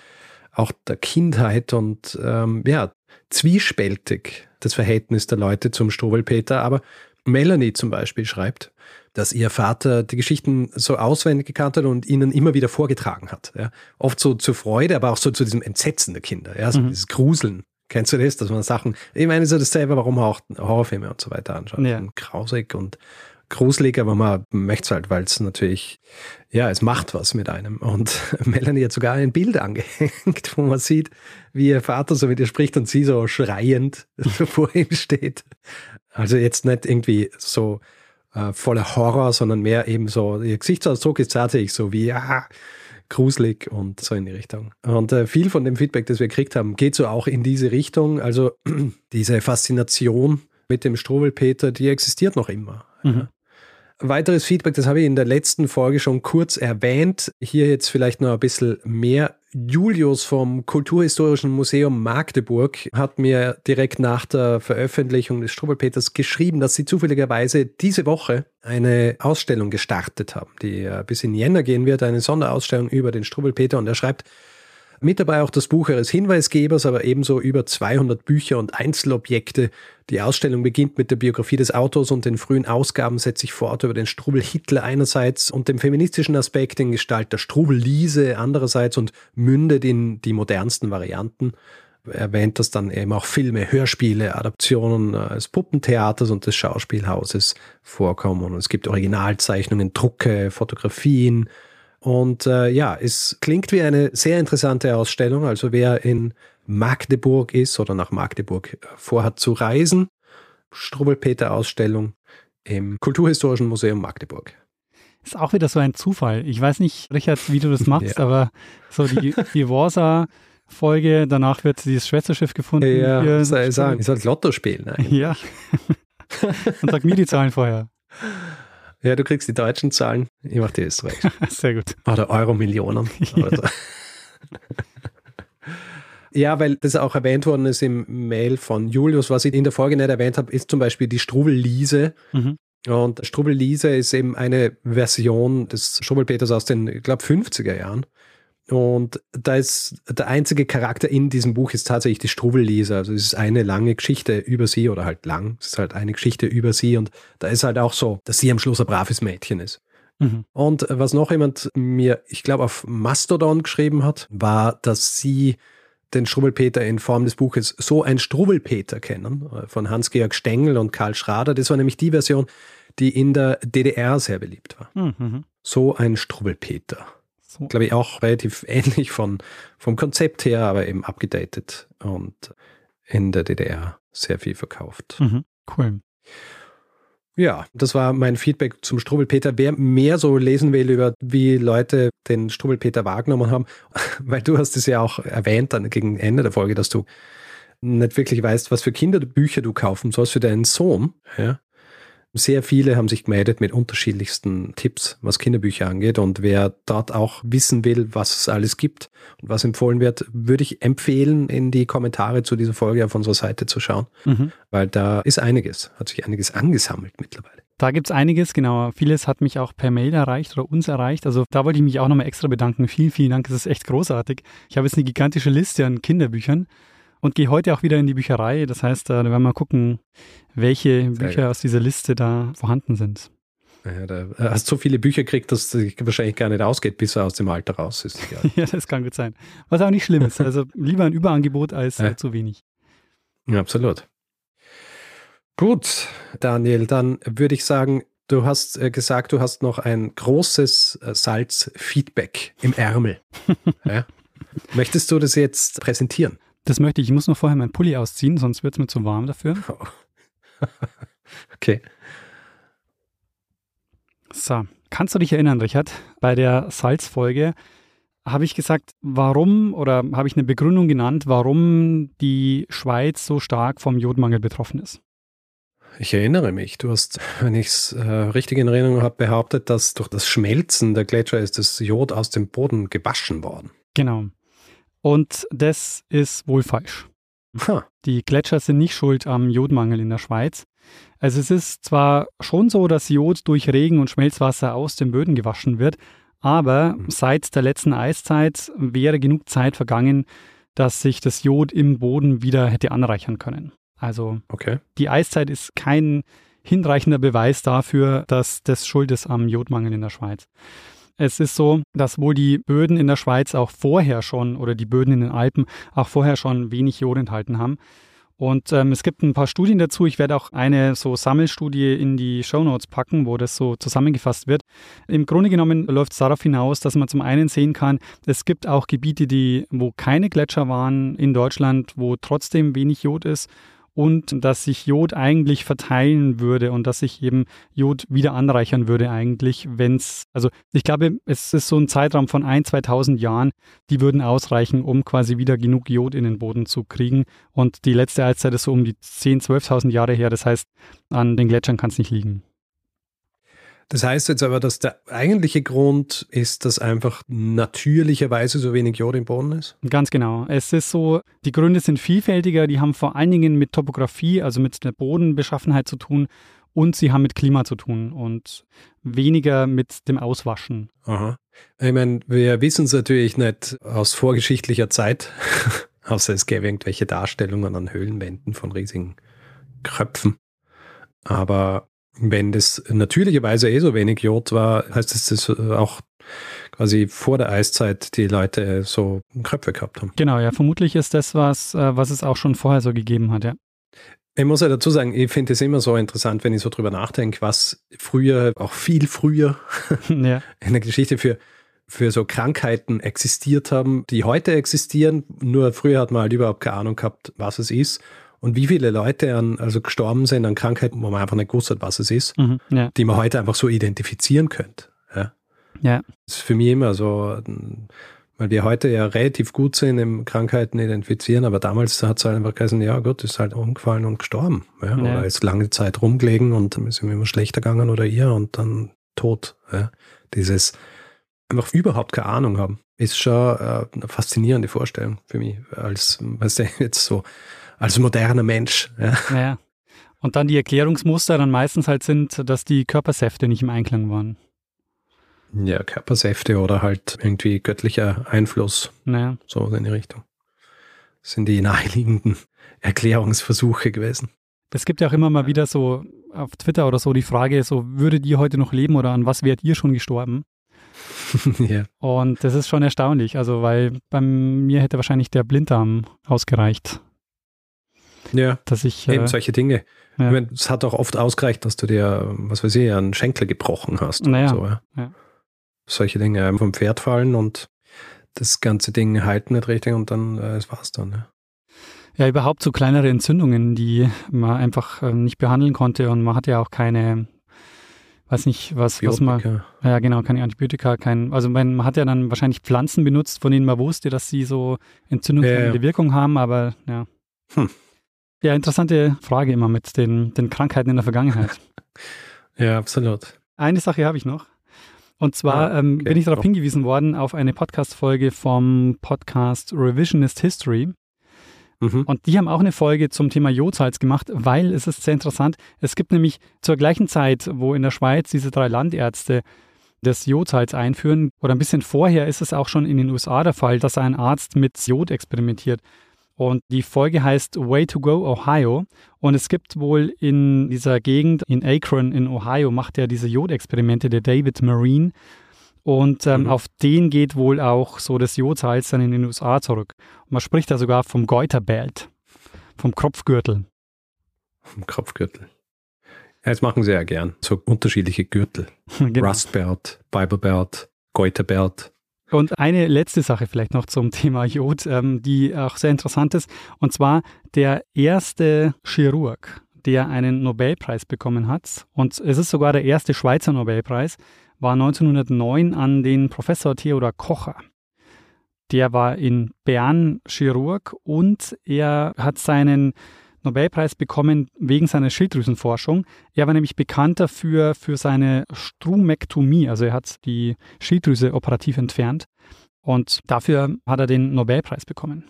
auch der Kindheit und ähm, ja, zwiespältig das Verhältnis der Leute zum Strubelpeter. Aber Melanie zum Beispiel schreibt, dass ihr Vater die Geschichten so auswendig gekannt hat und ihnen immer wieder vorgetragen hat. Ja. Oft so zur Freude, aber auch so zu diesem Entsetzen der Kinder, ja, so Mhm. dieses Gruseln. Kennst du das, dass man Sachen, ich meine, ist ja dasselbe, warum man auch Horrorfilme und so weiter anschaut. Ja. Und grausig und gruselig, aber man möchte es halt, weil es natürlich, ja, es macht was mit einem. Und Melanie hat sogar ein Bild angehängt, wo man sieht, wie ihr Vater so mit ihr spricht und sie so schreiend so vor ihm steht. Also jetzt nicht irgendwie so äh, voller Horror, sondern mehr eben so, ihr Gesichtsausdruck ist tatsächlich so wie, ja, gruselig und so in die Richtung. Und äh, viel von dem Feedback, das wir gekriegt haben, geht so auch in diese Richtung. Also diese Faszination mit dem Strobelpeter, die existiert noch immer. Mhm. Weiteres Feedback, das habe ich in der letzten Folge schon kurz erwähnt. Hier jetzt vielleicht noch ein bisschen mehr. Julius vom Kulturhistorischen Museum Magdeburg hat mir direkt nach der Veröffentlichung des Strubelpeters geschrieben, dass sie zufälligerweise diese Woche eine Ausstellung gestartet haben, die bis in Jänner gehen wird, eine Sonderausstellung über den Strubelpeter. Und er schreibt, mit dabei auch das Buch ihres Hinweisgebers, aber ebenso über 200 Bücher und Einzelobjekte. Die Ausstellung beginnt mit der Biografie des Autors und den frühen Ausgaben setzt sich fort über den Strubel Hitler einerseits und dem feministischen Aspekt in Gestalt der Strubel Liese andererseits und mündet in die modernsten Varianten. Er erwähnt das dann eben auch Filme, Hörspiele, Adaptionen des Puppentheaters und des Schauspielhauses vorkommen. Und es gibt Originalzeichnungen, Drucke, Fotografien, und äh, ja, es klingt wie eine sehr interessante Ausstellung. Also wer in Magdeburg ist oder nach Magdeburg äh, vorhat zu reisen, Strubbelpeter-Ausstellung im Kulturhistorischen Museum Magdeburg. Ist auch wieder so ein Zufall. Ich weiß nicht, Richard, wie du das machst, Ja. aber so die, die Warsa-Folge, danach wird dieses Schwesterschiff gefunden. Ja, was soll ich sagen? Ich soll Lotto spielen. Eigentlich. Ja. Und sag mir die Zahlen vorher. Ja, du kriegst die deutschen Zahlen, ich mach die Österreich. Sehr gut. Oder Euro-Millionen. oder so. Ja, weil das auch erwähnt worden ist im Mail von Julius. Was ich in der Folge nicht erwähnt habe, ist zum Beispiel die Struwelliese. Mhm. Und Struwelliese ist eben eine Version des Struwelpeters aus den, ich glaube, 50er Jahren. Und da ist der einzige Charakter in diesem Buch ist tatsächlich die Struwellese. Also es ist eine lange Geschichte über sie oder halt lang. Es ist halt eine Geschichte über sie und da ist halt auch so, dass sie am Schluss ein braves Mädchen ist. Mhm. Und was noch jemand mir, ich glaube, auf Mastodon geschrieben hat, war, dass sie den Struwelpeter in Form des Buches So ein Struwelpeter kennen, äh, von Hans-Georg Stengel und Karl Schrader. Das war nämlich die Version, die in der DDR sehr beliebt war. Mhm. So ein Struwelpeter. So. Glaube ich auch relativ ähnlich von, vom Konzept her, aber eben abgedatet und in der DDR sehr viel verkauft. Mhm. Cool. Ja, das war mein Feedback zum Struwelpeter. Wer mehr so lesen will über, wie Leute den Struwelpeter wahrgenommen haben, weil du hast es ja auch erwähnt dann gegen Ende der Folge, dass du nicht wirklich weißt, was für Kinderbücher du kaufen sollst für deinen Sohn. Ja? Sehr viele haben sich gemeldet mit unterschiedlichsten Tipps, was Kinderbücher angeht. Und wer dort auch wissen will, was es alles gibt und was empfohlen wird, würde ich empfehlen, in die Kommentare zu dieser Folge auf unserer Seite zu schauen, mhm. weil da ist einiges, hat sich einiges angesammelt mittlerweile. Da gibt es einiges, genau. Vieles hat mich auch per Mail erreicht oder uns erreicht. Also da wollte ich mich auch nochmal extra bedanken. Vielen, vielen Dank. Das ist echt großartig. Ich habe jetzt eine gigantische Liste an Kinderbüchern und gehe heute auch wieder in die Bücherei. Das heißt, da werden wir mal gucken, welche Sehr Bücher aus dieser Liste da vorhanden sind. Ja, da hast du so viele Bücher gekriegt, dass es wahrscheinlich gar nicht ausgeht, bis er aus dem Alter raus ist. ja, das kann gut sein. Was auch nicht schlimm ist. Also lieber ein Überangebot als ja. zu wenig. Ja, absolut. Gut, Daniel, dann würde ich sagen, du hast äh, gesagt, du hast noch ein großes äh, Salz-Feedback im Ärmel. ja? Möchtest du das jetzt präsentieren? Das möchte ich. Ich muss nur vorher meinen Pulli ausziehen, sonst wird es mir zu warm dafür. okay. So, kannst du dich erinnern, Richard? Bei der Salzfolge habe ich gesagt, warum oder habe ich eine Begründung genannt, warum die Schweiz so stark vom Jodmangel betroffen ist? Ich erinnere mich, du hast, wenn ich es äh, richtig in Erinnerung habe, behauptet, dass durch das Schmelzen der Gletscher ist das Jod aus dem Boden gewaschen worden. Genau. Und das ist wohl falsch. Huh. Die Gletscher sind nicht schuld am Jodmangel in der Schweiz. Also es ist zwar schon so, dass Jod durch Regen und Schmelzwasser aus den Böden gewaschen wird, aber mhm. seit der letzten Eiszeit wäre genug Zeit vergangen, dass sich das Jod im Boden wieder hätte anreichern können. Also okay. die Eiszeit ist kein hinreichender Beweis dafür, dass das schuld ist am Jodmangel in der Schweiz. Es ist so, dass wohl die Böden in der Schweiz auch vorher schon oder die Böden in den Alpen auch vorher schon wenig Jod enthalten haben. Und ähm, es gibt ein paar Studien dazu. Ich werde auch eine so Sammelstudie in die Show Notes packen, wo das so zusammengefasst wird. Im Grunde genommen läuft es darauf hinaus, dass man zum einen sehen kann, es gibt auch Gebiete, die, wo keine Gletscher waren in Deutschland, wo trotzdem wenig Jod ist und dass sich Jod eigentlich verteilen würde und dass sich eben Jod wieder anreichern würde eigentlich, wenn es, also ich glaube, es ist so ein Zeitraum von ein, 2000 Jahren, die würden ausreichen, um quasi wieder genug Jod in den Boden zu kriegen und die letzte Eiszeit ist so um die 10, 12.000 Jahre her, das heißt, an den Gletschern kann es nicht liegen. Das heißt jetzt aber, dass der eigentliche Grund ist, dass einfach natürlicherweise so wenig Jod im Boden ist? Ganz genau. Es ist so, die Gründe sind vielfältiger, die haben vor allen Dingen mit Topografie, also mit der Bodenbeschaffenheit zu tun und sie haben mit Klima zu tun und weniger mit dem Auswaschen. Aha. Ich meine, wir wissen es natürlich nicht aus vorgeschichtlicher Zeit, außer es gäbe irgendwelche Darstellungen an Höhlenwänden von riesigen Kröpfen. Aber wenn das natürlicherweise eh so wenig Jod war, heißt das, dass auch quasi vor der Eiszeit die Leute so Kröpfe gehabt haben. Genau, ja, vermutlich ist das was, äh, was es auch schon vorher so gegeben hat, ja. Ich muss ja dazu sagen, ich finde es immer so interessant, wenn ich so drüber nachdenke, was früher, auch viel früher ja. in der Geschichte für, für so Krankheiten existiert haben, die heute existieren. Nur früher hat man halt überhaupt keine Ahnung gehabt, was es ist und wie viele Leute an, also gestorben sind an Krankheiten, wo man einfach nicht gewusst hat, was es ist, mhm, ja. die man heute einfach so identifizieren könnte. Ja. ja. Das ist für mich immer so, weil wir heute ja relativ gut sind im Krankheiten identifizieren, aber damals hat es halt einfach geheißen, ja gut, ist halt umgefallen und gestorben. Ja. Oder ist lange Zeit rumgelegen und dann ist ihm immer schlechter gegangen oder ihr und dann tot. Dieses einfach überhaupt keine Ahnung haben ist schon äh, eine faszinierende Vorstellung für mich, als, weißt du, jetzt so, als moderner Mensch. Ja. Naja. Und dann die Erklärungsmuster dann meistens halt sind, dass die Körpersäfte nicht im Einklang waren. Ja, Körpersäfte oder halt irgendwie göttlicher Einfluss. Naja. So in die Richtung. Das sind die naheliegenden Erklärungsversuche gewesen. Es gibt ja auch immer mal wieder so auf Twitter oder so die Frage, so würdet ihr heute noch leben oder an was wärt ihr schon gestorben? ja. Und das ist schon erstaunlich, also weil bei mir hätte wahrscheinlich der Blinddarm ausgereicht. Ja, dass ich. Eben äh, solche Dinge. Ja. Ich meine, es hat auch oft ausgereicht, dass du dir, was weiß ich, einen Schenkel gebrochen hast. Naja, so, ja. ja. Solche Dinge vom Pferd fallen und das ganze Ding halten nicht richtig und dann äh, das war's dann. Ja. Ja, überhaupt so kleinere Entzündungen, die man einfach ähm, nicht behandeln konnte und man hat ja auch keine, weiß nicht, was, was man, ja genau, keine Antibiotika, kein, also man, man hat ja dann wahrscheinlich Pflanzen benutzt, von denen man wusste, dass sie so entzündungshemmende Ja, Wirkung haben, aber ja. Hm. Ja, interessante Frage immer mit den, den Krankheiten in der Vergangenheit. Ja, absolut. Eine Sache habe ich noch. Und zwar Ah, ähm, okay. bin ich darauf Oh. hingewiesen worden auf eine Podcast-Folge vom Podcast Revisionist History. Mhm. Und die haben auch eine Folge zum Thema Jodsalz gemacht, weil es ist sehr interessant. Es gibt nämlich zur gleichen Zeit, wo in der Schweiz diese drei Landärzte das Jodsalz einführen, oder ein bisschen vorher ist es auch schon in den USA der Fall, dass ein Arzt mit Jod experimentiert. Und die Folge heißt Way to Go Ohio. Und es gibt wohl in dieser Gegend, in Akron in Ohio, macht er diese Jodexperimente, der David Marine. Und ähm, Mhm. auf den geht wohl auch so das Jodsalz dann in den USA zurück. Und man spricht da sogar vom Goiterbelt, vom Kropfgürtel. Vom Kopfgürtel. Ja, jetzt machen sie ja gern so unterschiedliche Gürtel. Genau. Rustbelt, Biblebelt, Goiterbelt. Und eine letzte Sache vielleicht noch zum Thema Jod, ähm, die auch sehr interessant ist. Und zwar der erste Chirurg, der einen Nobelpreis bekommen hat. Und es ist sogar der erste Schweizer Nobelpreis, war 1909 an den Professor Theodor Kocher. Der war in Bern Chirurg und er hat seinen Nobelpreis bekommen wegen seiner Schilddrüsenforschung. Er war nämlich bekannt dafür für seine Strumektomie, also er hat die Schilddrüse operativ entfernt und dafür hat er den Nobelpreis bekommen.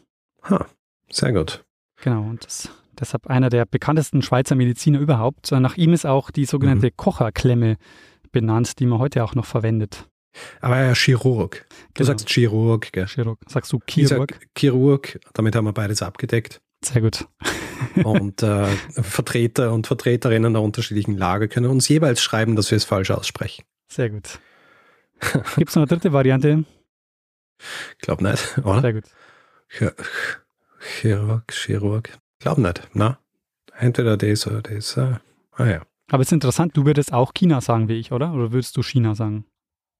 Ha, sehr gut. Genau, und das, deshalb einer der bekanntesten Schweizer Mediziner überhaupt. Nach ihm ist auch die sogenannte Kocherklemme benannt, die man heute auch noch verwendet. Aber ja, Chirurg. Du Genau. sagst Chirurg, gell? Chirurg. Sagst du Ich sag Chirurg? Chirurg, damit haben wir beides abgedeckt. Sehr gut. Und äh, Vertreter und Vertreterinnen der unterschiedlichen Lager können uns jeweils schreiben, dass wir es falsch aussprechen. Sehr gut. Gibt es noch eine dritte Variante? Glaub nicht, oder? Sehr gut. Ch- Chirurg, Chirurg. Glaub nicht, na? Entweder das oder das. Äh, ah ja. Aber es ist interessant, du würdest auch China sagen wie ich, oder? Oder würdest du China sagen?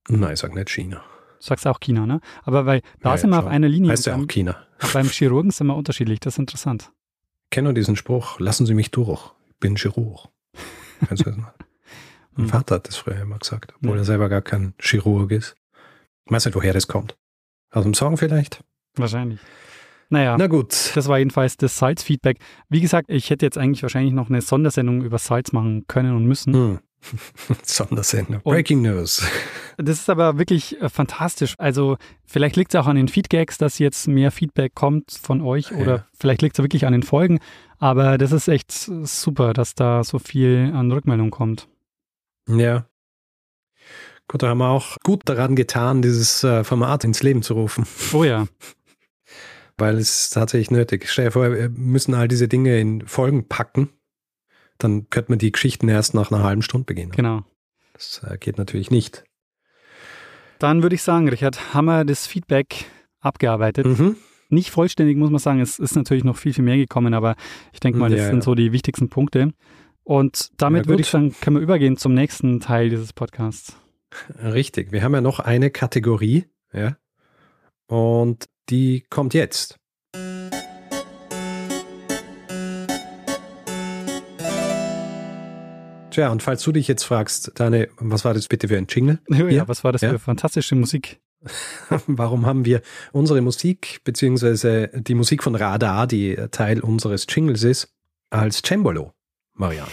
Nein, ich sag nicht China. Du sagst auch China, ne? Aber weil da Ja, sind wir ja, auf schon. einer Linie. Heißt ja auch China. beim Chirurgen sind wir unterschiedlich, das ist interessant. Ich kenne nur diesen Spruch, lassen Sie mich durch. Ich bin Chirurg. Kennst du das noch? Mein Hm. Vater hat das früher immer gesagt, obwohl Ja. er selber gar kein Chirurg ist. Ich weiß nicht, woher das kommt. Aus dem Song vielleicht? Wahrscheinlich. Naja. Na gut. Das war jedenfalls das Salzfeedback. Wie gesagt, ich hätte jetzt eigentlich wahrscheinlich noch eine Sondersendung über Salz machen können und müssen. Hm. Sondersendung. Breaking News. Das ist aber wirklich äh, fantastisch. Also vielleicht liegt es auch an den Feedgags, dass jetzt mehr Feedback kommt von euch oder Ja. vielleicht liegt es wirklich an den Folgen. Aber das ist echt super, dass da so viel an Rückmeldung kommt. Ja. Gut, da haben wir auch gut daran getan, dieses äh, Format ins Leben zu rufen, Oh ja, weil es tatsächlich nötig. Stell dir vor, wir müssen all diese Dinge in Folgen packen. Dann könnte man die Geschichten erst nach einer halben Stunde beginnen. genau. Das äh, geht natürlich nicht. Dann würde ich sagen, Richard, haben wir das Feedback abgearbeitet. Mhm. Nicht vollständig, muss man sagen. Es ist natürlich noch viel, viel mehr gekommen, aber ich denke mal, das Ja, sind ja. so die wichtigsten Punkte. Und damit Ja, würde ich sagen, können wir übergehen zum nächsten Teil dieses Podcasts. Richtig. Wir haben ja noch eine Kategorie, ja. Und die kommt jetzt. Tja, und falls du dich jetzt fragst, Dani, was war das bitte für ein Jingle? Ja, Ja, was war das ja. für fantastische Musik? Warum haben wir unsere Musik, beziehungsweise die Musik von Radar, die Teil unseres Jingles ist, als Cembalo? Variante.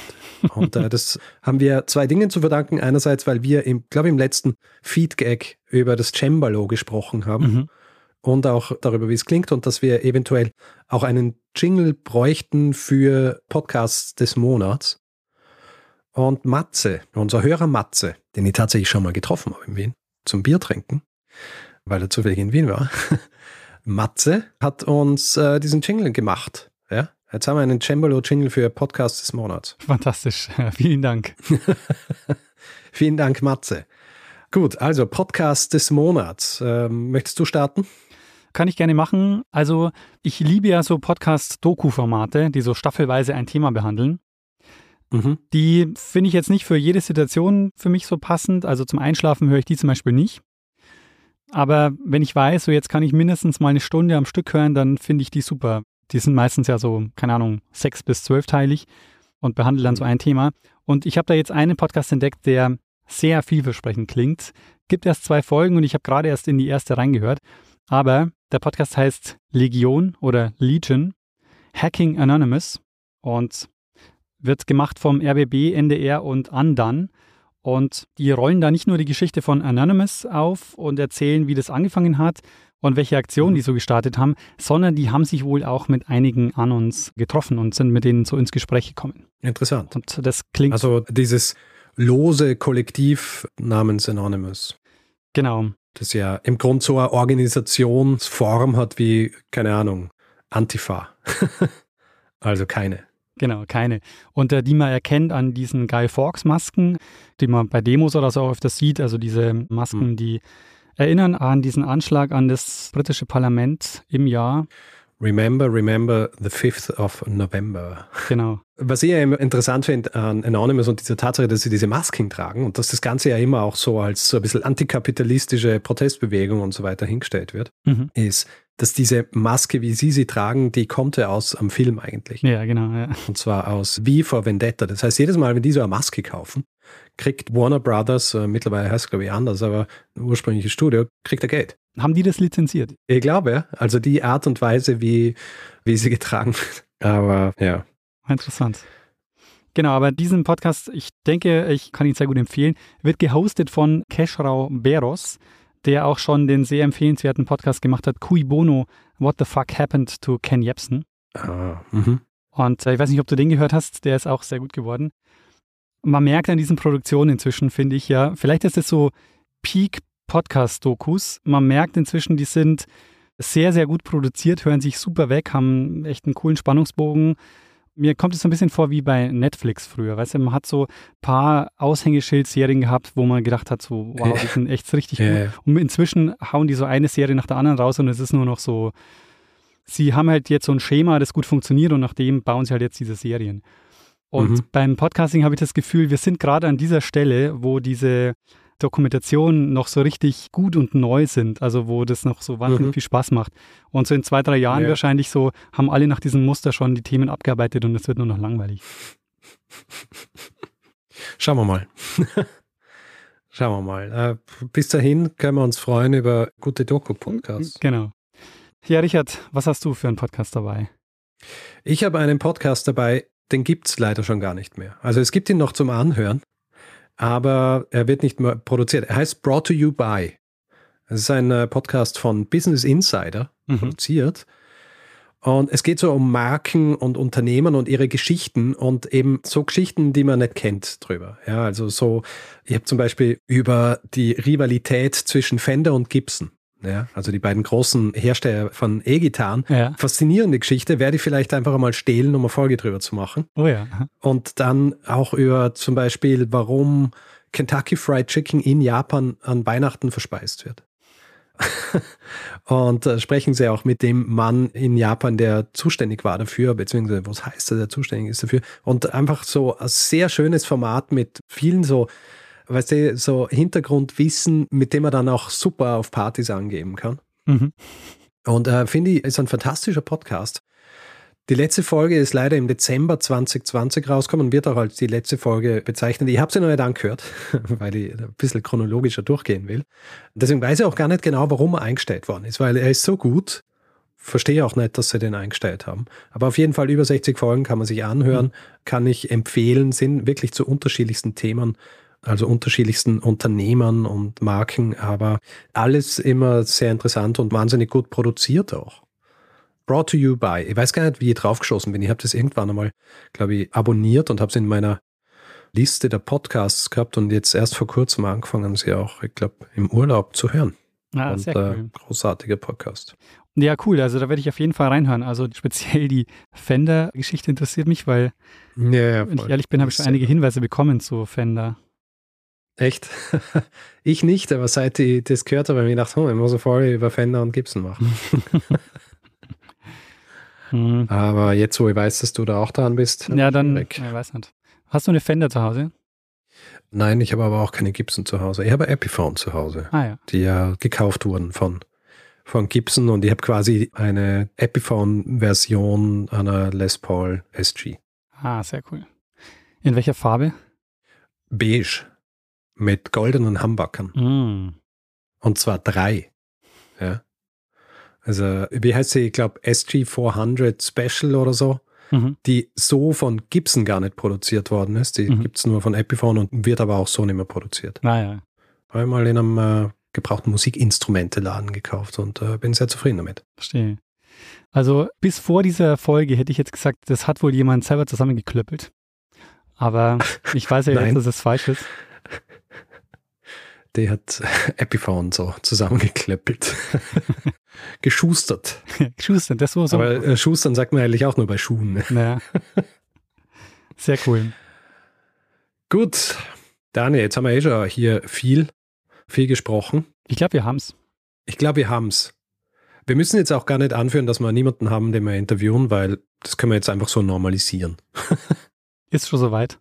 Und äh, das haben wir zwei Dingen zu verdanken. Einerseits, weil wir, im, glaube im letzten Feedgag über das Cembalo gesprochen haben mhm. und auch darüber, wie es klingt und dass wir eventuell auch einen Jingle bräuchten für Podcasts des Monats. Und Matze, unser Hörer Matze, den ich tatsächlich schon mal getroffen habe in Wien, zum Bier trinken, weil er zufällig in Wien war. Matze hat uns äh, diesen Jingle gemacht. Ja? Jetzt haben wir einen Cembalo-Jingle für Podcast des Monats. Fantastisch. Vielen Dank. Vielen Dank, Matze. Gut, also Podcast des Monats. Ähm, möchtest du starten? Kann ich gerne machen. Also, ich liebe ja so Podcast-Doku-Formate, die so staffelweise ein Thema behandeln. Mhm. Die finde ich jetzt nicht für jede Situation für mich so passend. Also zum Einschlafen höre ich die zum Beispiel nicht. Aber wenn ich weiß, so jetzt kann ich mindestens mal eine Stunde am Stück hören, dann finde ich die super. Die sind meistens ja so, keine Ahnung, sechs bis zwölfteilig und behandeln dann so ein Thema. Und ich habe da jetzt einen Podcast entdeckt, der sehr vielversprechend klingt. Gibt erst zwei Folgen und ich habe gerade erst in die erste reingehört. Aber der Podcast heißt Legion oder Legion, Hacking Anonymous und wird gemacht vom RBB, NDR und Andan. Und die rollen da nicht nur die Geschichte von Anonymous auf und erzählen, wie das angefangen hat, und welche Aktionen die so gestartet haben, sondern die haben sich wohl auch mit einigen an uns getroffen und sind mit denen so ins Gespräch gekommen. Interessant. Und das klingt. Also dieses lose Kollektiv namens Anonymous. Genau. Das ja im Grunde so eine Organisationsform hat wie, keine Ahnung, Antifa. also keine. Genau, keine. Und äh, die man erkennt an diesen Guy Fawkes Masken, die man bei Demos oder so öfters sieht, also diese Masken, mhm. die erinnern an diesen Anschlag an das britische Parlament im Jahr. Remember, remember the 5th of November. Genau. Was ich ja interessant finde an Anonymous und dieser Tatsache, dass sie diese Masken tragen und dass das Ganze ja immer auch so als so ein bisschen antikapitalistische Protestbewegung und so weiter hingestellt wird, mhm. ist, dass diese Maske, wie sie sie tragen, die kommt ja aus am Film eigentlich. Ja, genau. Ja. Und zwar aus Wie vor Vendetta. Das heißt, jedes Mal, wenn die so eine Maske kaufen, kriegt Warner Brothers, äh, mittlerweile heißt es glaube ich anders, aber ursprüngliches Studio, kriegt er Geld. Haben die das lizenziert? Ich glaube, ja. Also die Art und Weise, wie, wie sie getragen wird. Aber ja. Interessant. Genau, aber diesen Podcast, ich denke, ich kann ihn sehr gut empfehlen, wird gehostet von Keshrau Beros, der auch schon den sehr empfehlenswerten Podcast gemacht hat, Cui Bono, What the Fuck Happened to Ken Jebsen. Ah, mhm. Und äh, ich weiß nicht, ob du den gehört hast, der ist auch sehr gut geworden man merkt an diesen Produktionen inzwischen, finde ich ja, vielleicht ist es so Peak Podcast-Dokus. Man merkt inzwischen, die sind sehr, sehr gut produziert, hören sich super weg, haben echt einen coolen Spannungsbogen. Mir kommt es so ein bisschen vor wie bei Netflix früher. Weißt du, man hat so ein paar Aushängeschild-Serien gehabt, wo man gedacht hat, so, wow, die sind echt richtig yeah. gut. Und inzwischen hauen die so eine Serie nach der anderen raus und es ist nur noch so, sie haben halt jetzt so ein Schema, das gut funktioniert und nach dem bauen sie halt jetzt diese Serien. Und mhm. beim Podcasting habe ich das Gefühl, wir sind gerade an dieser Stelle, wo diese Dokumentationen noch so richtig gut und neu sind, also wo das noch so wahnsinnig mhm. viel Spaß macht. Und so in zwei, drei Jahren ja. wahrscheinlich so haben alle nach diesem Muster schon die Themen abgearbeitet und es wird nur noch langweilig. Schauen wir mal. Schauen wir mal. Äh, bis dahin können wir uns freuen über gute Doku-Podcasts. Genau. Ja, Richard, was hast du für einen Podcast dabei? Ich habe einen Podcast dabei, den gibt es leider schon gar nicht mehr. Also es gibt ihn noch zum Anhören, aber er wird nicht mehr produziert. Er heißt Brought to You By. Es ist ein äh, Podcast von Business Insider mhm. produziert. Und es geht so um Marken und Unternehmen und ihre Geschichten und eben so Geschichten, die man nicht kennt drüber. Ja, also so, ich habe zum Beispiel über die Rivalität zwischen Fender und Gibson ja, also die beiden großen Hersteller von E-Gitarren. Ja. Faszinierende Geschichte, werde ich vielleicht einfach mal stehlen, um eine Folge drüber zu machen. Oh ja. Und dann auch über zum Beispiel, warum Kentucky Fried Chicken in Japan an Weihnachten verspeist wird. und äh, sprechen sie auch mit dem Mann in Japan, der zuständig war dafür, beziehungsweise was heißt er, der zuständig ist dafür. Und einfach so ein sehr schönes Format mit vielen so weißt du, so Hintergrundwissen, mit dem man dann auch super auf Partys angeben kann. Mhm. Und äh, finde ich, ist ein fantastischer Podcast. Die letzte Folge ist leider im Dezember 2020 rausgekommen und wird auch als die letzte Folge bezeichnet. Ich habe sie noch nicht angehört, weil ich ein bisschen chronologischer durchgehen will. Deswegen weiß ich auch gar nicht genau, warum er eingestellt worden ist, weil er ist so gut verstehe auch nicht, dass sie den eingestellt haben. Aber auf jeden Fall über 60 Folgen kann man sich anhören, mhm. kann ich empfehlen, sind wirklich zu unterschiedlichsten Themen, also unterschiedlichsten Unternehmern und Marken, aber alles immer sehr interessant und wahnsinnig gut produziert auch. Brought to you by. Ich weiß gar nicht, wie ich draufgeschossen bin. Ich habe das irgendwann einmal, glaube ich, abonniert und habe es in meiner Liste der Podcasts gehabt und jetzt erst vor kurzem angefangen, sie auch, ich glaube, im Urlaub zu hören. Ah, und, sehr cool. Äh, großartiger Podcast. Ja, cool. Also da werde ich auf jeden Fall reinhören. Also speziell die Fender-Geschichte interessiert mich, weil, ja, ja, wenn ich ehrlich bin, habe ich schon einige Hinweise bekommen zu Fender. Echt? ich nicht, aber seit ich das gehört habe, habe ich gedacht, oh, ich muss eine Folge über Fender und Gibson machen. hm. Aber jetzt, wo ich weiß, dass du da auch dran bist. Ja, dann, weg. ich weiß nicht. Hast du eine Fender zu Hause? Nein, ich habe aber auch keine Gibson zu Hause. Ich habe Epiphone zu Hause, ah, ja. die ja gekauft wurden von von Gibson und ich habe quasi eine Epiphone-Version einer Les Paul SG. Ah, sehr cool. In welcher Farbe? Beige. Mit goldenen Humbuckern. Mm. Und zwar drei. Ja. Also, wie heißt sie? Ich glaube, SG 400 Special oder so. Mhm. Die so von Gibson gar nicht produziert worden ist. Die mhm. gibt es nur von Epiphone und wird aber auch so nicht mehr produziert. Ah, ja. Habe ich mal in einem äh, gebrauchten Musikinstrumente-Laden gekauft und äh, bin sehr zufrieden damit. Verstehe. Also bis vor dieser Folge hätte ich jetzt gesagt, das hat wohl jemand selber zusammengeklöppelt. Aber ich weiß ja jetzt, dass es falsch ist. Der hat Epiphone so zusammengeklöppelt. Geschustert. Geschustert, das war so. Aber äh, Schustern sagt man eigentlich auch nur bei Schuhen. Ne? Naja. Sehr cool. Gut. Daniel, jetzt haben wir eh schon hier viel viel gesprochen. Ich glaube, wir haben es. Ich glaube, wir haben es. Wir müssen jetzt auch gar nicht anführen, dass wir niemanden haben, den wir interviewen, weil das können wir jetzt einfach so normalisieren. Ist schon soweit.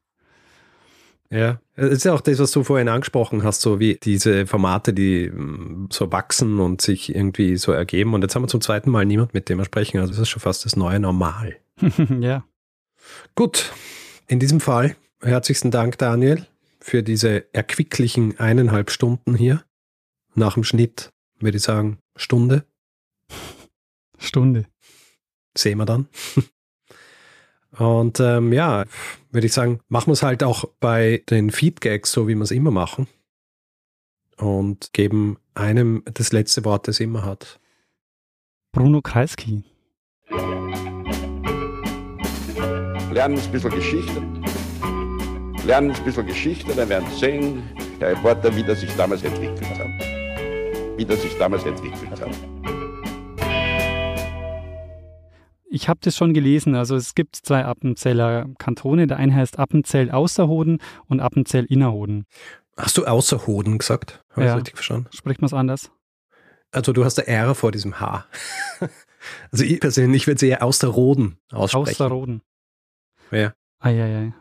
Ja, es ist ja auch das, was du vorhin angesprochen hast, so wie diese Formate, die mm, so wachsen und sich irgendwie so ergeben. Und jetzt haben wir zum zweiten Mal niemand, mit dem wir sprechen. Also das ist schon fast das neue Normal. ja. Gut, in diesem Fall herzlichsten Dank, Daniel für diese erquicklichen eineinhalb Stunden hier. Nach dem Schnitt würde ich sagen Stunde. Stunde. Sehen wir dann. Und ähm, ja, würde ich sagen, machen wir es halt auch bei den Feedgags, so wie wir es immer machen. Und geben einem das letzte Wort, das immer hat. Bruno Kreisky. Lernen ein bisschen Geschichte lernen ein bisschen Geschichte, dann werden Sie sehen, Herr Reporter, wie das sich damals entwickelt hat. Wie das sich damals entwickelt hat. Ich habe das schon gelesen. Also es gibt zwei Appenzeller Kantone. Der eine heißt Appenzell Außerhoden und Appenzell Innerhoden. Hast du Außerhoden gesagt? Habe ja. ich richtig verstanden? Spricht man es anders? Also du hast der R vor diesem H. Also ich persönlich würde sie eher Außerroden aussprechen. Außerroden. Ja. Eieiei.